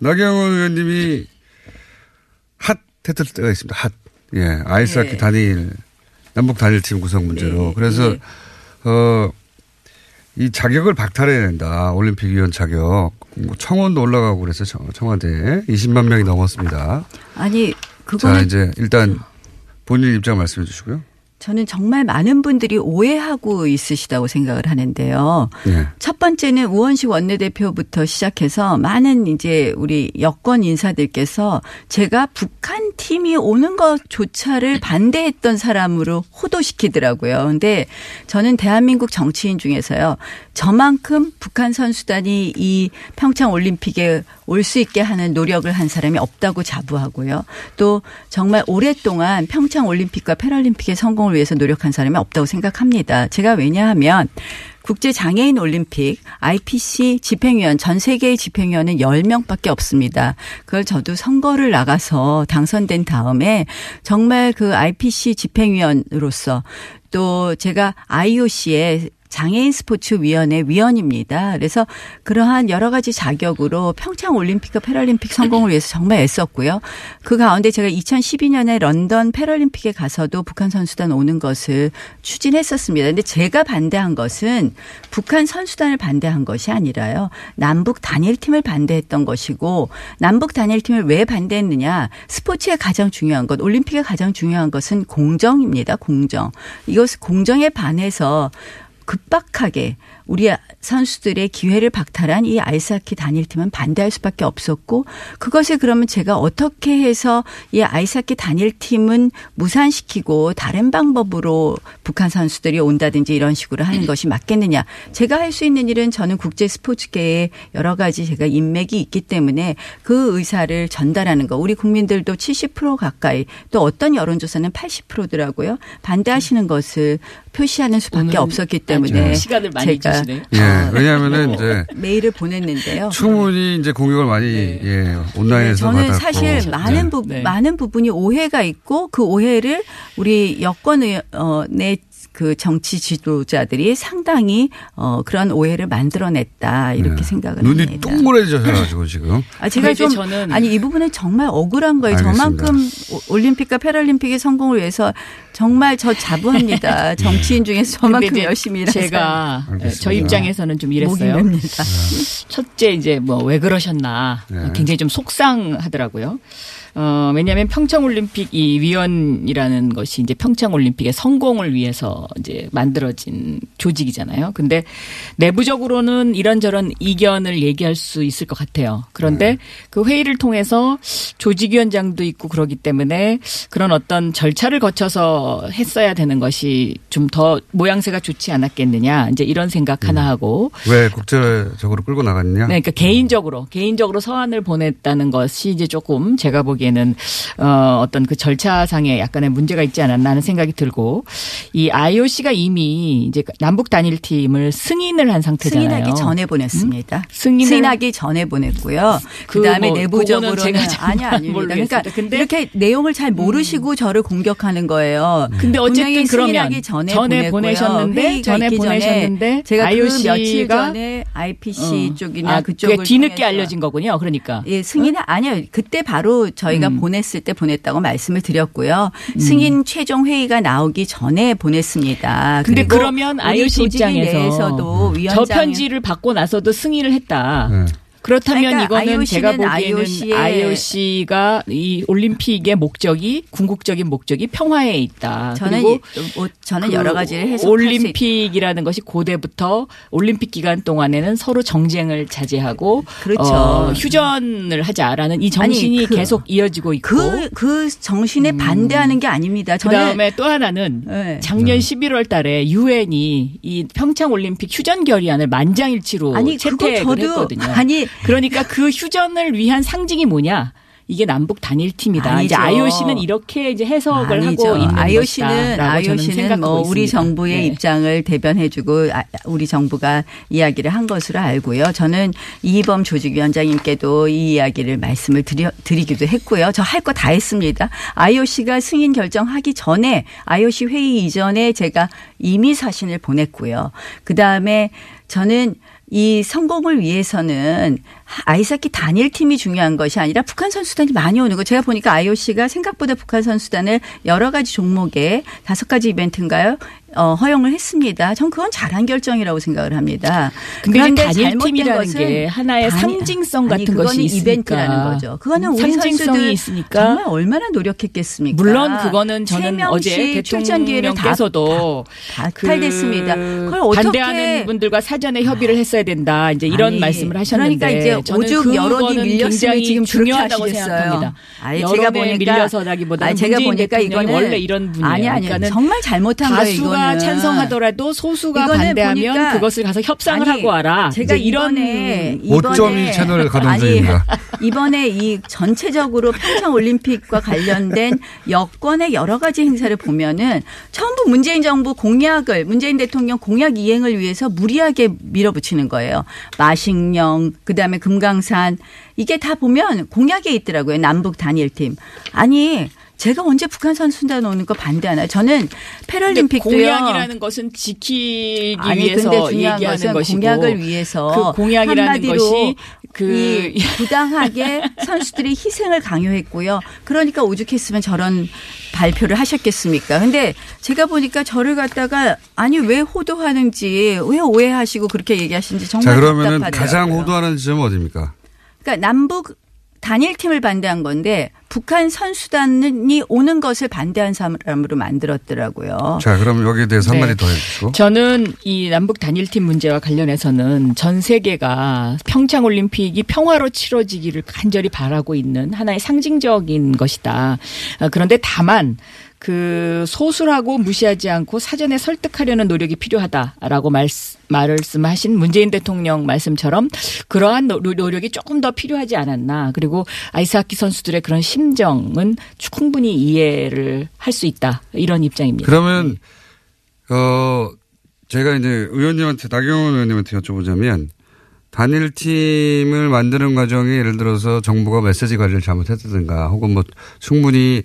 Speaker 11: 나경원 의원님이 핫 했을 때가 있습니다. 핫. 예. 아이스하키
Speaker 14: 예.
Speaker 11: 단일, 남북 단일팀 구성 문제로.
Speaker 14: 예,
Speaker 11: 그래서,
Speaker 14: 예.
Speaker 11: 어, 이 자격을 박탈해야 된다. 올림픽위원 자격. 뭐 청원도 올라가고 그래서 청- 청와대에 20만 명이 넘었습니다.
Speaker 14: 아니
Speaker 11: 자,
Speaker 14: 그거는
Speaker 11: 이제 일단 본인 입장 말씀해 주시고요.
Speaker 14: 저는 정말 많은 분들이 오해하고 있으시다고 생각을 하는데요.
Speaker 11: 예.
Speaker 14: 첫 번째는 우원식 원내대표부터 시작해서 많은 이제 우리 여권 인사들께서 제가 북한 팀이 오는 것조차를 반대했던 사람으로 호도시키더라고요. 근데 저는 대한민국 정치인 중에서요. 저만큼 북한 선수단이 이 평창 올림픽에 올 수 있게 하는 노력을 한 사람이 없다고 자부하고요. 또 정말 오랫동안 평창 올림픽과 패럴림픽의 성공 을 위해서 노력한 사람이 없다고 생각합니다. 제가 왜냐하면 국제 장애인 올림픽 IPC 집행위원 전 세계의 집행위원은 10명밖에 없습니다. 그걸 저도 선거를 나가서 당선된 다음에 정말 그 IPC 집행위원으로서 또 제가 IOC의 장애인 스포츠 위원회 위원입니다. 그래서 그러한 여러 가지 자격으로 평창 올림픽과 패럴림픽 성공을 위해서 정말 애썼고요. 그 가운데 제가 2012년에 런던 패럴림픽에 가서도 북한 선수단 오는 것을 추진했었습니다. 근데 제가 반대한 것은 북한 선수단을 반대한 것이 아니라요. 남북 단일팀을 반대했던 것이고 남북 단일팀을 왜 반대했느냐? 스포츠의 가장 중요한 것, 올림픽의 가장 중요한 것은 공정입니다. 공정. 이것을 공정에 반해서 급박하게 우리 선수들의 기회를 박탈한 이 아이스하키 단일팀은 반대할 수밖에 없었고 그것을 그러면 제가 어떻게 해서 이 아이스하키 단일팀은 무산시키고 다른 방법으로 북한 선수들이 온다든지 이런 식으로 하는 것이 맞겠느냐. 제가 할 수 있는 일은 저는 국제 스포츠계에 여러 가지 제가 인맥이 있기 때문에 그 의사를 전달하는 거. 우리 국민들도 70% 가까이 또 어떤 여론조사는 80%더라고요. 반대하시는 것을 표시하는 수밖에 없었기 때문에 제가
Speaker 11: 예. 왜냐하면은 이제
Speaker 14: 메일을 보냈는데요.
Speaker 11: 충분히 이제 공격을 많이 예, 온라인에서
Speaker 14: 저는
Speaker 11: 받았고.
Speaker 14: 사실
Speaker 11: 네.
Speaker 14: 많은 부 많은 부분이 오해가 있고 그 오해를 우리 여권의 그 정치 지도자들이 상당히 어 그런 오해를 만들어냈다 이렇게 생각을
Speaker 11: 네. 눈이
Speaker 14: 합니다.
Speaker 11: 동그래져가지고 지금.
Speaker 14: 아, 제가 좀
Speaker 15: 저는-
Speaker 14: 아니 이 부분은 정말 억울한 거예요.
Speaker 11: 알겠습니다.
Speaker 14: 저만큼 오- 올림픽과 패럴림픽의 성공을 위해서 정말 저 자부합니다. 정치인 중에서 저만큼 열심히 일한
Speaker 15: 제가
Speaker 14: 사람.
Speaker 15: 저 입장에서는 좀 이랬어요.
Speaker 14: 맵니다.
Speaker 15: 첫째 이제 뭐 왜 그러셨나
Speaker 11: 네.
Speaker 15: 굉장히 좀 속상하더라고요. 어, 왜냐하면 평창올림픽 이 위원이라는 것이 이제 평창올림픽의 성공을 위해서 이제 만들어진 조직이잖아요. 근데 내부적으로는 이런저런 이견을 얘기할 수 있을 것 같아요. 그런데
Speaker 11: 네.
Speaker 15: 그 회의를 통해서 조직위원장도 있고 그러기 때문에 그런 어떤 절차를 거쳐서 했어야 되는 것이 좀 더 모양새가 좋지 않았겠느냐. 이제 이런 생각 하나 하고
Speaker 11: 왜 국제적으로 끌고 나갔느냐?
Speaker 15: 네, 그러니까 개인적으로 개인적으로 서한을 보냈다는 것이 이제 조금 제가 보기에 는 어 어떤 그 절차상에 약간의 문제가 있지 않았나 하는 생각이 들고 이 IOC가 이미 이제 남북 단일팀을 승인을 한 상태잖아요.
Speaker 14: 승인하기 전에 보냈습니다.
Speaker 15: 승인을-
Speaker 14: 승인하기 전에 보냈고요.
Speaker 15: 그
Speaker 14: 그다음에
Speaker 15: 뭐
Speaker 14: 내부적으로는
Speaker 15: 제가 잘
Speaker 14: 아니 아닙니다. 그러니까
Speaker 15: 모르겠습니다. 근데- 음.
Speaker 14: 이렇게 내용을 잘 모르시고 저를 공격하는 거예요.
Speaker 15: 근데 어쨌든 그러면
Speaker 14: 전에,
Speaker 15: 전에. 보내셨는데, 전에 보내셨는데
Speaker 14: 제가
Speaker 15: IOC
Speaker 14: 그 며칠
Speaker 15: 가
Speaker 14: 전에 IPC
Speaker 15: 어.
Speaker 14: 쪽이나
Speaker 15: 아,
Speaker 14: 그쪽을
Speaker 15: 그게 뒤늦게 알려진 거군요. 그러니까
Speaker 14: 예, 승인 아니요. 그때 바로 저희 가
Speaker 15: 음.
Speaker 14: 보냈을 때 보냈다고 말씀을 드렸고요. 승인 최종 회의가 나오기 전에 보냈습니다.
Speaker 15: 근데 그러면 IOC
Speaker 14: 조직위
Speaker 15: 입장에서
Speaker 14: 내에서도
Speaker 15: 저
Speaker 14: 위원장
Speaker 15: 편지를 받고 나서도 승인을 했다.
Speaker 11: 네.
Speaker 15: 그렇다면
Speaker 14: 그러니까
Speaker 15: 이거는
Speaker 14: IOC 는
Speaker 15: 제가 보기에는
Speaker 14: IOC 의
Speaker 15: IOC가 이 올림픽의 목적이 궁극적인 목적이 평화에 있다.
Speaker 14: 저는
Speaker 15: 그리고
Speaker 14: 이- 뭐 저는
Speaker 15: 그
Speaker 14: 여러 가지를 해석할 수
Speaker 15: 올림픽이라는 것이 고대부터 올림픽 기간 동안에는 서로 정쟁을 자제하고
Speaker 14: 그렇죠.
Speaker 15: 어, 휴전을 하자라는 이 정신이
Speaker 14: 아니, 그-
Speaker 15: 계속 이어지고 있고
Speaker 14: 그, 그 정신에 반대하는 게 아닙니다.
Speaker 15: 그
Speaker 14: 저는
Speaker 15: 다음에 또 하나는
Speaker 14: 네.
Speaker 15: 작년 11월 달에 유엔이 이 평창 올림픽 휴전 결의안을 만장일치로
Speaker 14: 아니,
Speaker 15: 채택을
Speaker 14: 저도-
Speaker 15: 했거든요.
Speaker 14: 아니.
Speaker 15: 그러니까 그 휴전을 위한 상징이 뭐냐? 이게 남북 단일팀이다.
Speaker 14: 아니죠.
Speaker 15: 이제 IOC는 이렇게 이제 해석을
Speaker 14: 아니죠.
Speaker 15: 하고 있는
Speaker 14: IOC는 IOC는 뭐 우리
Speaker 15: 있습니다.
Speaker 14: 정부의
Speaker 15: 네.
Speaker 14: 입장을 대변해주고 아, 우리 정부가 이야기를 한 것으로 알고요. 저는 이범 조직위원장님께도 이 이야기를 말씀을 드려, 드리기도 했고요. 저 할 거 다 했습니다. IOC가 승인 결정하기 전에 IOC 회의 이전에 제가 이미 사신을 보냈고요. 그 다음에 저는 이 성공을 위해서는 아이스하키 단일 팀이 중요한 것이 아니라 북한 선수단이 많이 오는 거. 제가 보니까 IOC가 생각보다 북한 선수단을 여러 가지 종목에 다섯 가지 이벤트인가요? 어, 허용을 했습니다. 전 그건 잘한 결정이라고 생각을 합니다. 그런데
Speaker 15: 단일팀이라는 게 하나의
Speaker 14: 단일-
Speaker 15: 상징성
Speaker 14: 아니,
Speaker 15: 같은
Speaker 14: 그거는
Speaker 15: 것이 있으니까.
Speaker 14: 이벤트라는 거죠. 그거는 우리
Speaker 15: 상징성이
Speaker 14: 선수들
Speaker 15: 있으니까
Speaker 14: 정말 얼마나 노력했겠습니까?
Speaker 15: 물론 그거는
Speaker 14: 세
Speaker 15: 저는 어제
Speaker 14: 출전 기회를 다
Speaker 15: 대통령께서도
Speaker 14: 다 탈됐습니다. 그걸 어떻게
Speaker 15: 반대하는 분들과 사전에 협의를 했어야 된다. 이제 이런
Speaker 14: 아니,
Speaker 15: 말씀을 하셨는데
Speaker 14: 그러니까 이제
Speaker 15: 저는
Speaker 14: 오죽 여론이
Speaker 15: 그거는
Speaker 14: 밀렸으면 지금
Speaker 15: 중요하다고. 생각합니다.
Speaker 14: 아니, 제가 보니까
Speaker 15: 밀려서라기보다는
Speaker 14: 아니, 제가 보니까 이거는
Speaker 15: 원래 이런 분이에요.
Speaker 14: 아니 아니
Speaker 15: 그러니까는
Speaker 14: 정말 잘못한 거예요.
Speaker 15: 다수가
Speaker 14: 이거는.
Speaker 15: 찬성하더라도 소수가 반대하면
Speaker 14: 보니까
Speaker 15: 그것을 가서 협상을
Speaker 14: 아니,
Speaker 15: 하고 와라.
Speaker 14: 제가
Speaker 15: 이런
Speaker 14: 이번에
Speaker 11: 5.2 채널 가동 중입니다.
Speaker 14: 아니, 이번에 이 전체적으로 평창 올림픽과 관련된 여권의 여러 가지 행사를 보면은 전부 문재인 정부 공약을 문재인 대통령 공약 이행을 위해서 무리하게 밀어붙이는 거예요. 마식령, 그다음에 금강산 이게 다 보면 공약에 있더라고요. 남북 단일팀. 아니 제가 언제 북한 선수단 오는 거 반대하나요? 저는 패럴림픽도요.
Speaker 15: 공약이라는 것은 지키기
Speaker 14: 아니,
Speaker 15: 위해서
Speaker 14: 근데 중요한
Speaker 15: 얘기하는
Speaker 14: 것은
Speaker 15: 것이고
Speaker 14: 공약을 위해서
Speaker 15: 그 공약이라는
Speaker 14: 한마디로
Speaker 15: 것이
Speaker 14: 그이 부당하게 선수들의 희생을 강요했고요. 그러니까 오죽했으면 저런 발표를 하셨겠습니까? 근데 제가 보니까 저를 갖다가 아니 왜 호도하는지 왜 오해하시고 그렇게 얘기하시는지 정말
Speaker 11: 자, 그러면은
Speaker 14: 답답하더라고요.
Speaker 11: 가장 호도하는 지점은 어디입니까?
Speaker 14: 그러니까 남북 단일팀을 반대한 건데 북한 선수단이 오는 것을 반대한 사람으로 만들었더라고요.
Speaker 11: 자, 그럼 여기에 대해서
Speaker 15: 네.
Speaker 11: 한마디 더 해주시고.
Speaker 15: 저는 이 남북 단일팀 문제와 관련해서는 전 세계가 평창 올림픽이 평화로 치러지기를 간절히 바라고 있는 하나의 상징적인 것이다. 아, 그런데 다만 그 소수라고 무시하지 않고 사전에 설득하려는 노력이 필요하다라고 말, 말씀하신 문재인 대통령 말씀처럼 그러한 노- 노력이 조금 더 필요하지 않았나. 그리고 아이스하키 선수들의 그런 심정은 충분히 이해를 할 수 있다. 이런 입장입니다.
Speaker 11: 그러면 어 제가 이제 의원님한테 나경원 의원님한테 여쭤보자면 단일 팀을 만드는 과정에 예를 들어서 정부가 메시지 관리를 잘못했다든가 혹은 뭐 충분히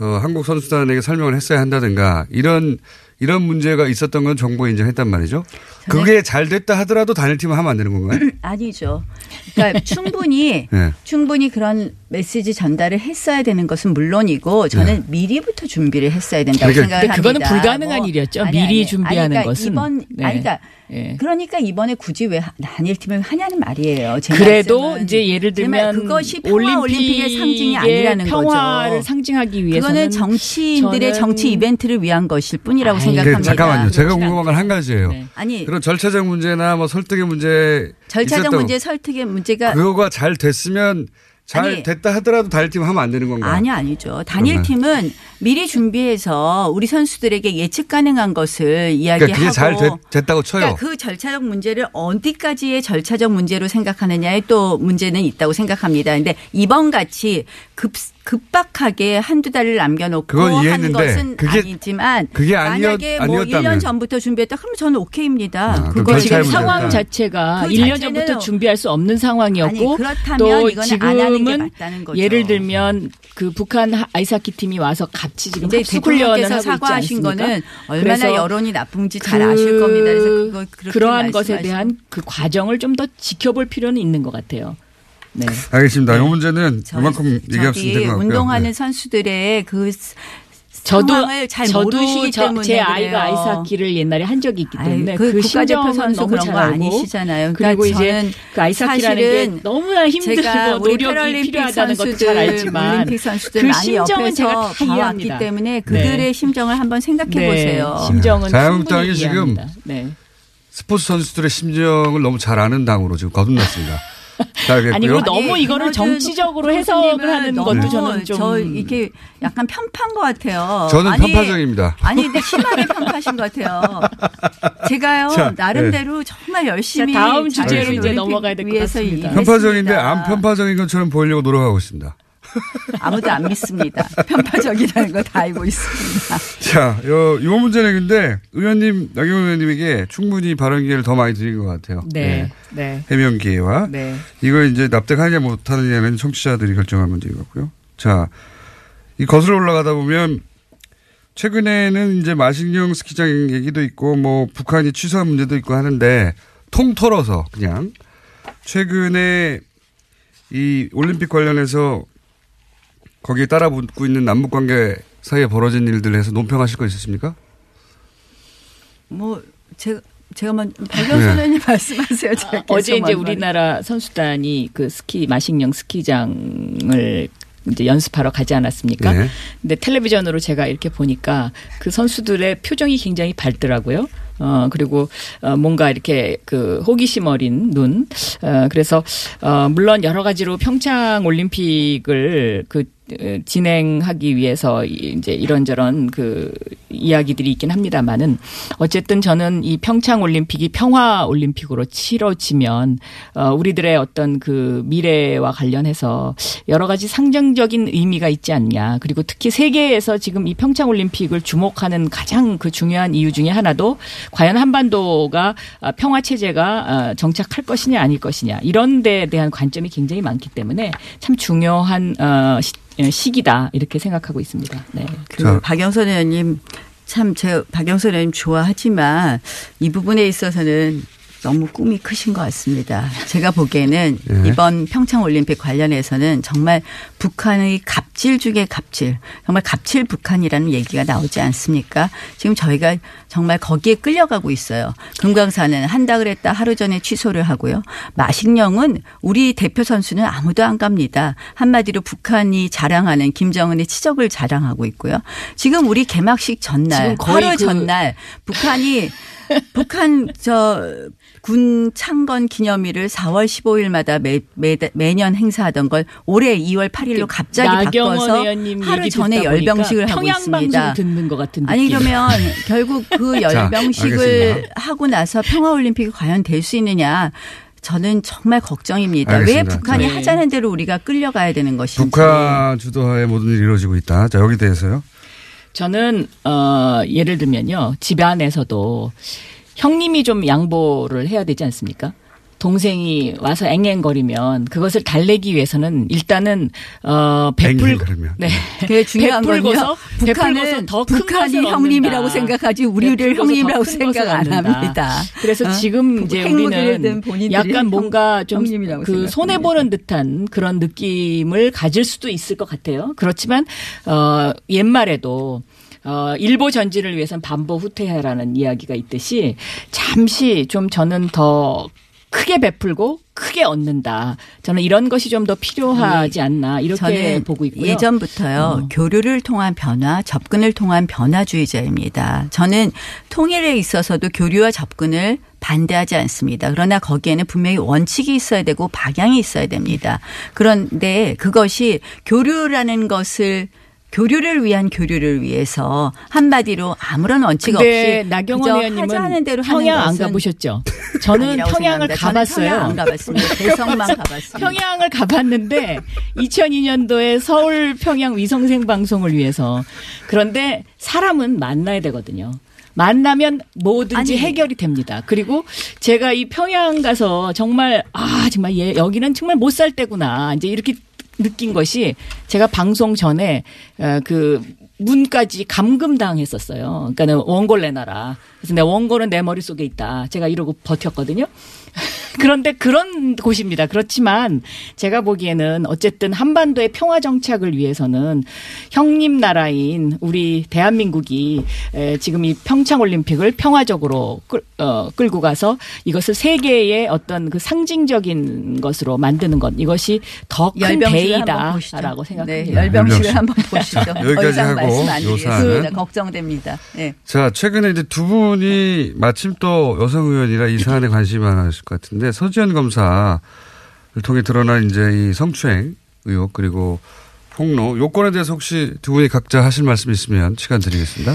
Speaker 11: 어 한국 선수단에게 설명을 했어야 한다든가 이런 이런 문제가 있었던 건 정부가 인정했단 말이죠. 그게 잘 됐다 하더라도 단일 팀을 하면 안 되는 건가요?
Speaker 14: 아니죠. 그러니까 충분히
Speaker 11: 네.
Speaker 14: 충분히 그런 메시지 전달을 했어야 되는 것은 물론이고 저는 미리부터 준비를 했어야 된다고
Speaker 15: 그러니까
Speaker 14: 생각을
Speaker 15: 근데 그거는
Speaker 14: 합니다.
Speaker 15: 불가능한
Speaker 14: 뭐,
Speaker 15: 일이었죠.
Speaker 14: 아니,
Speaker 15: 미리
Speaker 14: 아니,
Speaker 15: 준비하는
Speaker 14: 아니, 그러니까
Speaker 15: 것은.
Speaker 14: 이번
Speaker 15: 네.
Speaker 14: 아니 그러니까
Speaker 15: 예.
Speaker 14: 그러니까 이번에 굳이 왜 단일팀을 하냐는 말이에요. 제
Speaker 15: 그래도
Speaker 14: 말씀은.
Speaker 15: 이제 예를 들면
Speaker 14: 그것이 평화 올림픽의 상징이 아니라는
Speaker 15: 평화를
Speaker 14: 거죠.
Speaker 15: 상징하기 위해서는
Speaker 14: 그거는 정치인들의 정치 이벤트를 위한 것일 뿐이라고
Speaker 11: 그,
Speaker 14: 생각합니다.
Speaker 11: 잠깐만요. 제가 궁금한 건 한 가지예요.
Speaker 14: 아니
Speaker 11: 그런 절차적 문제나 뭐 설득의 문제
Speaker 14: 절차적. 문제, 설득의 문제가
Speaker 11: 그거가 잘 됐으면 잘
Speaker 14: 아니.
Speaker 11: 됐다 하더라도 단일 팀 하면 안 되는 건가요?
Speaker 14: 아니 아니죠. 단일 팀은 미리 준비해서 우리 선수들에게 예측 가능한 것을 이야기하고
Speaker 11: 그러니까 잘 됐, 됐다고 쳐요.
Speaker 14: 그러니까 그 절차적 문제를 어디까지의 절차적 문제로 생각하느냐에 또 문제는 있다고 생각합니다. 근데 이번 같이 급 급박하게 한두 달을 남겨놓고
Speaker 11: 그건
Speaker 14: 한
Speaker 11: 이해했는데
Speaker 14: 것은
Speaker 11: 그게-
Speaker 14: 아니지만
Speaker 11: 그게 아니었-
Speaker 14: 만약에 뭐
Speaker 11: 아니었다면.
Speaker 14: 1년 전부터 준비했다 그러면 저는 오케이입니다.
Speaker 11: 아,
Speaker 14: 그거
Speaker 15: 지금
Speaker 11: 문제다.
Speaker 15: 상황 자체가
Speaker 14: 그
Speaker 15: 1년
Speaker 14: 자체는-
Speaker 15: 전부터 준비할 수 없는 상황이었고
Speaker 14: 아니, 그렇다면
Speaker 15: 또
Speaker 14: 이거는 안 하는 게
Speaker 15: 지금은
Speaker 14: 맞다는 거죠.
Speaker 15: 예를 들면 그 북한 하- 아이스하키 팀이 와서 같이 지금
Speaker 14: 대통령께서 사과하신? 거는 얼마나 여론이 나쁜지 잘 아실 겁니다. 그래서 그거 그렇게
Speaker 15: 그러한 것에
Speaker 14: 말씀하시고.
Speaker 15: 대한 그 과정을 좀 더 지켜볼 필요는 있는 것 같아요. 네.
Speaker 11: 알겠습니다. 이 문제는
Speaker 14: 저-
Speaker 11: 그만큼 얘기할 수
Speaker 14: 저기
Speaker 11: 있는 것 같고요.
Speaker 14: 운동하는
Speaker 11: 네.
Speaker 14: 선수들의 그 스- 상황을 잘
Speaker 15: 저도
Speaker 14: 모르시기
Speaker 15: 저-
Speaker 14: 때문에
Speaker 15: 제 아이가
Speaker 14: 그래요.
Speaker 15: 아이스하키를 옛날에 한 적이 있기
Speaker 14: 아이,
Speaker 15: 때문에
Speaker 14: 그
Speaker 15: 그,
Speaker 14: 국가대표 선수 그런 잘거 아니시잖아요.
Speaker 15: 그리고
Speaker 14: 그러니까
Speaker 15: 이제
Speaker 14: 저는
Speaker 15: 그 아이스하키라는 게
Speaker 14: 사실은
Speaker 15: 너무나 힘들고 노력이 필요하다는 것도
Speaker 14: 선수들,
Speaker 15: 잘 알지만
Speaker 14: 올림픽 선수들
Speaker 15: 그
Speaker 14: 많이
Speaker 15: 심정은 제가 다
Speaker 14: 봐왔기
Speaker 15: 이해합니다.
Speaker 14: 때문에 그들의
Speaker 15: 네.
Speaker 14: 심정을 한번 생각해
Speaker 15: 네,
Speaker 14: 보세요.
Speaker 15: 심정은
Speaker 11: 자유한국당이 지금.
Speaker 15: 네.
Speaker 11: 스포츠 선수들의 심정을 너무 잘 아는 당으로 지금 거듭났습니다.
Speaker 15: 아니, 그리고 너무 이거를 정치적으로 해석을 하는 것도 저는 좀
Speaker 14: 저 이게 약간 편파인 것 같아요.
Speaker 11: 저는
Speaker 14: 아니,
Speaker 11: 편파적입니다.
Speaker 14: 아니 근데 심하게 편파신 것 같아요. 제가요
Speaker 11: 자,
Speaker 14: 나름대로 정말 열심히
Speaker 15: 자, 다음 주제로 이제 넘어가야 될것
Speaker 14: 위해서
Speaker 15: 같습니다.
Speaker 11: 편파적인데 안 편파적인 것처럼 보이려고 노력하고 있습니다.
Speaker 14: 아무도 안 믿습니다. 편파적이라는 거 다 알고 있습니다.
Speaker 11: 자, 요, 요 문제는 근데 의원님, 나경원 의원님에게 충분히 발언 기회를 더 많이 드린 것 같아요.
Speaker 15: 네. 네.
Speaker 11: 해명 기회와.
Speaker 15: 네.
Speaker 11: 이걸 이제 납득하냐 못하느냐는 청취자들이 결정할 문제인 것 같고요. 자, 이 거슬러 올라가다 보면 최근에는 이제 마식령 스키장 얘기도 있고 뭐 북한이 취소한 문제도 있고 하는데 통털어서 그냥 최근에 이 올림픽 관련해서 거기에 따라 붙고 있는 남북 관계 사이에 벌어진 일들 해서 논평하실 거 있으십니까?
Speaker 14: 뭐 제가 제가 먼저 박영선
Speaker 11: 네.
Speaker 14: 의원님 말씀하세요. 제가 계속
Speaker 15: 어제 이제 우리나라 선수단이 그 스키 마식령 스키장을 이제 연습하러 가지 않았습니까?
Speaker 11: 네.
Speaker 15: 근데 텔레비전으로 제가 이렇게 보니까 그 선수들의 표정이 굉장히 밝더라고요. 어, 그리고, 어, 뭔가 이렇게 그 호기심 어린 눈. 어, 그래서, 어, 물론 여러 가지로 평창 올림픽을 그, 어, 진행하기 위해서 이- 이제 이런저런 그 이야기들이 있긴 합니다만은 어쨌든 저는 이 평창 올림픽이 평화 올림픽으로 치러지면 어 우리들의 어떤 그 미래와 관련해서 여러 가지 상징적인 의미가 있지 않냐. 그리고 특히 세계에서 지금 이 평창 올림픽을 주목하는 가장 그 중요한 이유 중에 하나도 과연 한반도가 아, 평화 체제가 아, 정착할 것이냐 아닐 것이냐 이런 데에 대한 관점이 굉장히 많기 때문에 참 중요한 어 시- 시기다 이렇게 생각하고 있습니다. 네.
Speaker 14: 그 박영선 의원님 참 제가 박영선 의원님 좋아하지만 이 부분에 있어서는 너무 꿈이 크신 것 같습니다. 제가 보기에는
Speaker 11: 예.
Speaker 14: 이번 평창 올림픽 관련해서는 정말 북한의 갑질 중에 갑질, 정말 갑질 북한이라는 얘기가 나오지 않습니까? 지금 저희가 정말 거기에 끌려가고 있어요. 금강산은 한다 그랬다 하루 전에 취소를 하고요. 마식령은 우리 대표 선수는 아무도 안 갑니다. 한마디로 북한이 자랑하는 김정은의 치적을 자랑하고 있고요. 지금 우리 개막식 전날,
Speaker 15: 지금 거의
Speaker 14: 하루
Speaker 15: 그-
Speaker 14: 전날 북한이 북한 저 군 창건 기념일을 4월 15일마다 매, 매, 매년 행사하던 걸 올해 2월 8일로 갑자기 바꿔서 하루 전에 열병식을 하고
Speaker 15: 평양
Speaker 14: 있습니다.
Speaker 15: 듣는 것 같은
Speaker 14: 아니. 그러면 결국 그
Speaker 11: 자,
Speaker 14: 열병식을
Speaker 11: 알겠습니다.
Speaker 14: 하고 나서 평화올림픽이 과연 될 수 있느냐 저는 정말 걱정입니다. 왜
Speaker 11: 알겠습니다.
Speaker 14: 북한이
Speaker 11: 자.
Speaker 14: 하자는 대로 우리가 끌려가야 되는 것인지.
Speaker 11: 북한 주도하에 모든 일이 이루어지고 있다. 자, 여기 대해서요.
Speaker 15: 저는 어 예를 들면요 집안에서도 형님이 좀 양보를 해야 되지 않습니까? 동생이 와서 앵앵거리면 그것을 달래기 위해서는 일단은 어 베풀. 네
Speaker 14: 그게 중요한
Speaker 15: 베풀고서
Speaker 14: 건요.
Speaker 15: 베풀고서
Speaker 14: 북한은
Speaker 15: 더큰
Speaker 14: 북한이 형님이라고. 생각하지 우리를
Speaker 15: 베풀고서
Speaker 14: 형님이라고 생각 안. 합니다.
Speaker 15: 그래서
Speaker 14: 어?
Speaker 15: 지금 이제 우리는 약간
Speaker 14: 형-
Speaker 15: 뭔가 좀 그. 손해 보는 듯한 그런 느낌을 가질 수도 있을 것 같아요. 그렇지만 어 옛말에도 어, 일보 전진을 위해서는 반보 후퇴해라는 이야기가 있듯이 잠시 좀 저는 더 크게 베풀고 크게 얻는다. 저는 이런 것이 좀 더 필요하지 않나 이렇게 보고 있고요.
Speaker 14: 예전부터요
Speaker 15: 어.
Speaker 14: 교류를 통한 변화, 접근을 통한 변화주의자입니다. 저는 통일에 있어서도 교류와 접근을 반대하지 않습니다. 그러나 거기에는 분명히 원칙이 있어야 되고 방향이 있어야 됩니다. 그런데 그것이 교류라는 것을 교류를 위한 교류를 위해서 한마디로 아무런 원칙 없이
Speaker 15: 나경원 의원님은
Speaker 14: 하자는 대로
Speaker 15: 평양
Speaker 14: 하는
Speaker 15: 안 가보셨죠? 저는 평양을 가봤어요.
Speaker 14: 평양 안 가봤습니다. 대성만 가봤습니다.
Speaker 15: 평양을 가봤는데 2002년도에 서울 평양 위성생 방송을 위해서 그런데 사람은 만나야 되거든요. 만나면 뭐든지
Speaker 14: 아니.
Speaker 15: 해결이 됩니다. 그리고 제가 이 평양 가서 정말 아 정말 얘 여기는 정말 못 살 때구나 이제 이렇게 느낀 것이 제가 방송 전에 어, 그 문까지 감금당했었어요. 그러니까는 원고를 내놔라. 그래서 내 원고는 내 머릿속에 있다. 제가 이러고 버텼거든요. 그런데 그런 곳입니다. 그렇지만 제가 보기에는 어쨌든 한반도의 평화 정착을 위해서는 형님 나라인 우리 대한민국이 에, 지금 이 평창 올림픽을 평화적으로 끌, 어, 끌고 가서 이것을 세계의 어떤 그 상징적인 것으로 만드는 것 이것이 더 큰. 대의다라고 생각합니다.
Speaker 14: 네, 열병식을 한번 보시죠.
Speaker 11: 자, 여기까지 하고
Speaker 14: 말씀
Speaker 11: 안요
Speaker 14: 드리겠습니다.
Speaker 11: 사안은.
Speaker 14: 걱정됩니다. 네.
Speaker 11: 자, 최근에 이제 두 분이 마침 또 여성 의원이라 이 사안에 관심이 많으 실것 같은데 서지현 검사를 통해 드러난 이제 이 성추행 의혹 그리고 폭로 요건에 대해서 혹시 두 분이 각자 하실 말씀 있으면 시간 드리겠습니다.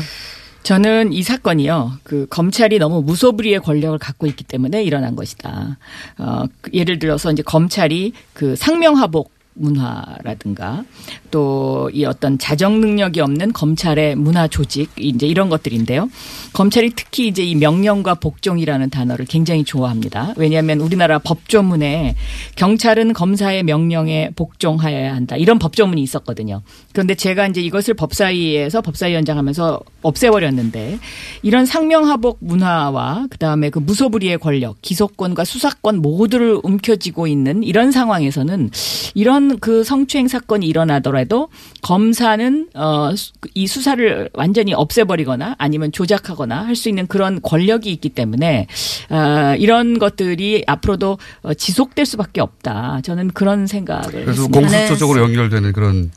Speaker 15: 저는 이 사건이요, 그 검찰이 너무 무소불위의 권력을 갖고 있기 때문에 일어난 것이다. 어, 그 예를 들어서 이제 검찰이 그 상명하복 문화라든가 또 이 어떤 자정 능력이 없는 검찰의 문화 조직 이제 이런 것들인데요. 검찰이 특히 이제 이 명령과 복종이라는 단어를 굉장히 좋아합니다. 왜냐하면 우리나라 법조문에 경찰은 검사의 명령에 복종하여야 한다 이런 법조문이 있었거든요. 그런데 제가 이제 이것을 법사위에서 법사위원장 하면서 없애버렸는데 이런 상명하복 문화와 그 다음에 그 무소불위의 권력, 기소권과 수사권 모두를 움켜쥐고 있는 이런 상황에서는 이런 그 성추행 사건이 일어나더라도 검사는 어 이 수사를 완전히 없애버리거나 아니면 조작하거나 할 수 있는 그런 권력이 있기 때문에 어, 이런 것들이 앞으로도 어, 지속될 수밖에 없다. 저는 그런 생각을
Speaker 11: 그래서
Speaker 15: 했습니다.
Speaker 11: 공수처적으로 연결되는 그런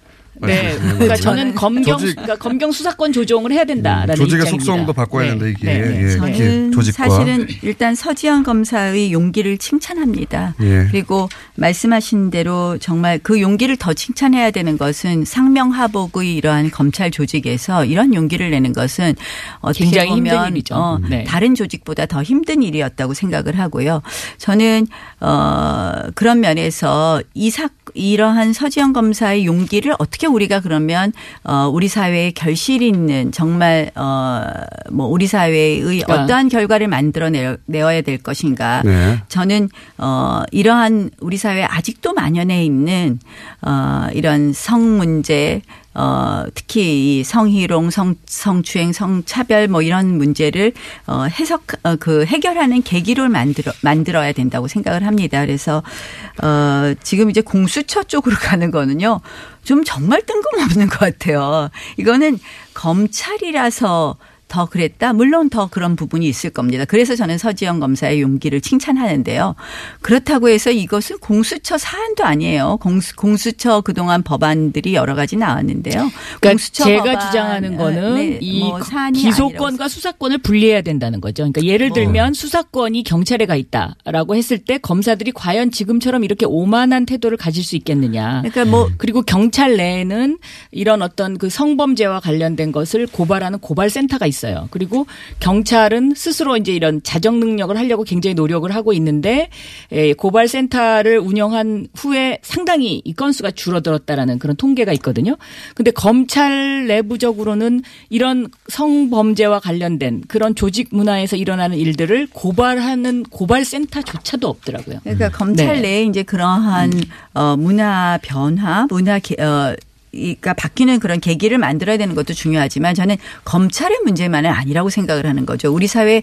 Speaker 15: 네,
Speaker 11: 말씀이시네요.
Speaker 15: 그러니까 저는 검경
Speaker 11: 조직-
Speaker 15: 그러니까 검경 수사권 조정을 해야 된다라는
Speaker 11: 조직의
Speaker 15: 입장입니다.
Speaker 11: 속성도 바꿔야
Speaker 15: 네.
Speaker 11: 된다 이게
Speaker 15: 네, 네.
Speaker 11: 예,
Speaker 14: 저는
Speaker 11: 이게 조직과
Speaker 14: 사실은 일단 서지현 검사의 용기를 칭찬합니다.
Speaker 11: 예.
Speaker 14: 그리고 말씀하신 대로 정말 그 용기를 더 칭찬해야 되는 것은 상명하복의 이러한 검찰 조직에서 이런 용기를 내는 것은 어떻게
Speaker 15: 굉장히 힘든
Speaker 14: 보면
Speaker 15: 일이죠.
Speaker 14: 어,
Speaker 15: 네.
Speaker 14: 다른 조직보다 더 힘든 일이었다고 생각을 하고요. 저는 어 그런 면에서 이 사, 이러한 서지현 검사의 용기를 어떻게 우리가 그러면 어 우리 사회에 결실 있는 정말 어뭐 우리 사회의
Speaker 15: 그러니까.
Speaker 14: 어떠한 결과를 만들어 내어야 될 것인가.
Speaker 11: 네.
Speaker 14: 저는 어 이러한 우리 사회에 아직도 만연해 있는 어 이런 성 문제 어 특히 이 성희롱, 성 성추행, 성차별 뭐 이런 문제를 어 해석 어, 그 해결하는 계기를 만들어 만들어야 된다고 생각을 합니다. 그래서 어 지금 이제 공수처 쪽으로 가는 거는요. 좀 정말 뜬금없는 것 같아요. 이거는 검찰이라서 더 그랬다? 물론 더 그런 부분이 있을 겁니다. 그래서 저는 서지영 검사의 용기를 칭찬하는데요. 그렇다고 해서 이것은 공수처 사안도 아니에요. 공수, 공수처 그동안 법안들이 여러 가지 나왔는데요.
Speaker 15: 그러니까
Speaker 14: 공수처
Speaker 15: 제가
Speaker 14: 법안,
Speaker 15: 주장하는 거는
Speaker 14: 네, 이뭐 사안이
Speaker 15: 기소권과 수사권을 분리해야 된다는 거죠. 그러니까 예를
Speaker 14: 뭐.
Speaker 15: 들면 수사권이 경찰에 가 있다라고 했을 때 검사들이 과연 지금처럼 이렇게 오만한 태도를 가질 수 있겠느냐.
Speaker 14: 그러니까 뭐
Speaker 15: 그리고 경찰 내에는 이런 어떤 그 성범죄와 관련된 것을 고발하는 고발센터가 있어 요. 그리고 경찰은 스스로 이제 이런 자정 능력을 하려고 굉장히 노력을 하고 있는데 에, 고발 센터를 운영한 후에 상당히 이 건수가 줄어들었다라는 그런 통계가 있거든요. 근데 검찰 내부적으로는 이런 성범죄와 관련된 그런 조직 문화에서 일어나는 일들을 고발하는 고발 센터조차도 없더라고요.
Speaker 14: 그러니까 검찰
Speaker 15: 네.
Speaker 14: 내에 이제 그러한 어 문화 변화, 문화 개, 어 그러니까 바뀌는 그런 계기를 만들어야 되는 것도 중요하지만 저는 검찰의 문제만은 아니라고 생각을 하는 거죠. 우리 사회에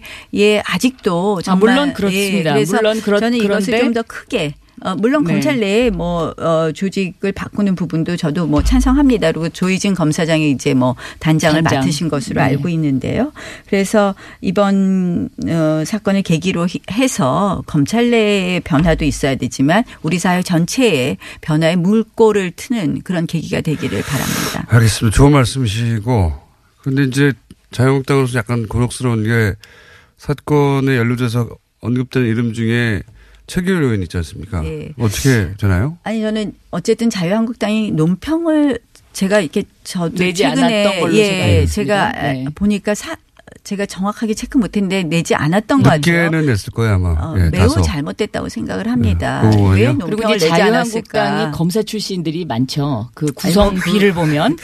Speaker 14: 아직도 정말
Speaker 15: 물론 그렇습니다.
Speaker 14: 예, 그래서
Speaker 15: 물론 그렇-
Speaker 14: 저는 이것을 좀 더 크게 어, 물론
Speaker 15: 네.
Speaker 14: 검찰 내에 뭐, 어, 조직을 바꾸는 부분도 저도 뭐 찬성합니다. 그리고 조희진 검사장이 이제 뭐 단장을
Speaker 15: 단장.
Speaker 14: 맡으신 것으로
Speaker 15: 네.
Speaker 14: 알고 있는데요. 그래서 이번, 어, 사건을 계기로 히- 해서 검찰 내의 변화도 있어야 되지만 우리 사회 전체에 변화의 물꼬를 트는 그런 계기가 되기를 바랍니다.
Speaker 11: 알겠습니다. 좋은 말씀이시고 근데 이제 자유한국당으로서 약간 곤혹스러운 게 사건에 연루돼서 언급되는 이름 중에 최규일 의원 있지 않습니까?
Speaker 14: 예.
Speaker 11: 어떻게 되나요?
Speaker 14: 아니 저는 어쨌든 자유한국당이 논평을 제가 이렇게 저도
Speaker 15: 내지
Speaker 14: 최근에
Speaker 15: 않았던 걸로
Speaker 14: 예,
Speaker 15: 제가 있습니다.
Speaker 14: 제가
Speaker 15: 네.
Speaker 14: 보니까 사 제가 정확하게 체크 못했는데 내지 않았던 거 같아요.
Speaker 11: 늦게는 냈을 거예요 아마.
Speaker 14: 어,
Speaker 11: 예,
Speaker 14: 매우
Speaker 11: 다소.
Speaker 14: 잘못됐다고 생각을 합니다.
Speaker 11: 네.
Speaker 14: 왜
Speaker 15: 이제
Speaker 14: 내지
Speaker 15: 자유한국당이
Speaker 14: 않았을까?
Speaker 15: 검사 출신들이 많죠. 그 구성
Speaker 14: 그-
Speaker 15: 비를 보면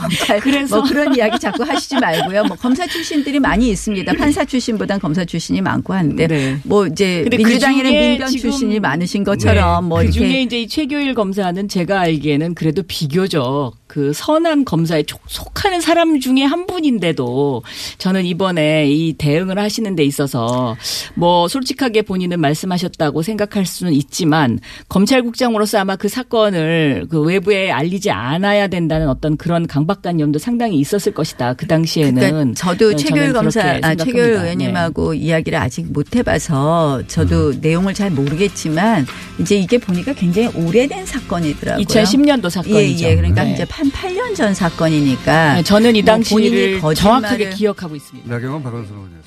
Speaker 14: 검찰
Speaker 15: 그래서-
Speaker 14: 뭐 그런 이야기 자꾸 하시지 말고요. 뭐 검사 출신들이 많이 있습니다. 판사 출신보단 검사 출신이 많고 한데
Speaker 15: 네.
Speaker 14: 뭐 이제 민주당에는
Speaker 15: 그중에
Speaker 14: 민변 출신이 많으신 것처럼
Speaker 15: 뭐그
Speaker 14: 이렇게
Speaker 15: 중에 이제 이 최교일 검사는 제가 알기에는 그래도 비교적 그 선한 검사에 촉- 속하는 사람 중에 한 분인데도 저는 이번에 이 대응을 하시는 데 있어서 뭐 솔직하게 본인은 말씀하셨다고 생각할 수는 있지만 검찰국장으로서 아마 그 사건을 그 외부에 알리지 않아야 된다는 어떤 그런 강박관념도 상당히 있었을 것이다. 그 당시에는
Speaker 14: 그러니까 저도
Speaker 15: 저는
Speaker 14: 최교일 검사, 아, 최교일.
Speaker 15: 네.
Speaker 14: 의원님하고 이야기를 아직 못 해봐서 저도 내용을 잘 모르겠지만 이제 이게 보니까 굉장히 오래된 사건이더라고요.
Speaker 15: 2010년도 사건이죠.
Speaker 14: 예, 예. 그러니까
Speaker 15: 네.
Speaker 14: 이제 한 8년 전 사건이니까
Speaker 15: 네, 저는
Speaker 14: 이뭐 본인이
Speaker 15: 당시를
Speaker 14: 거짓말을-
Speaker 15: 정확하게 기억하고 있습니다.
Speaker 11: 나경원 박원순 의원.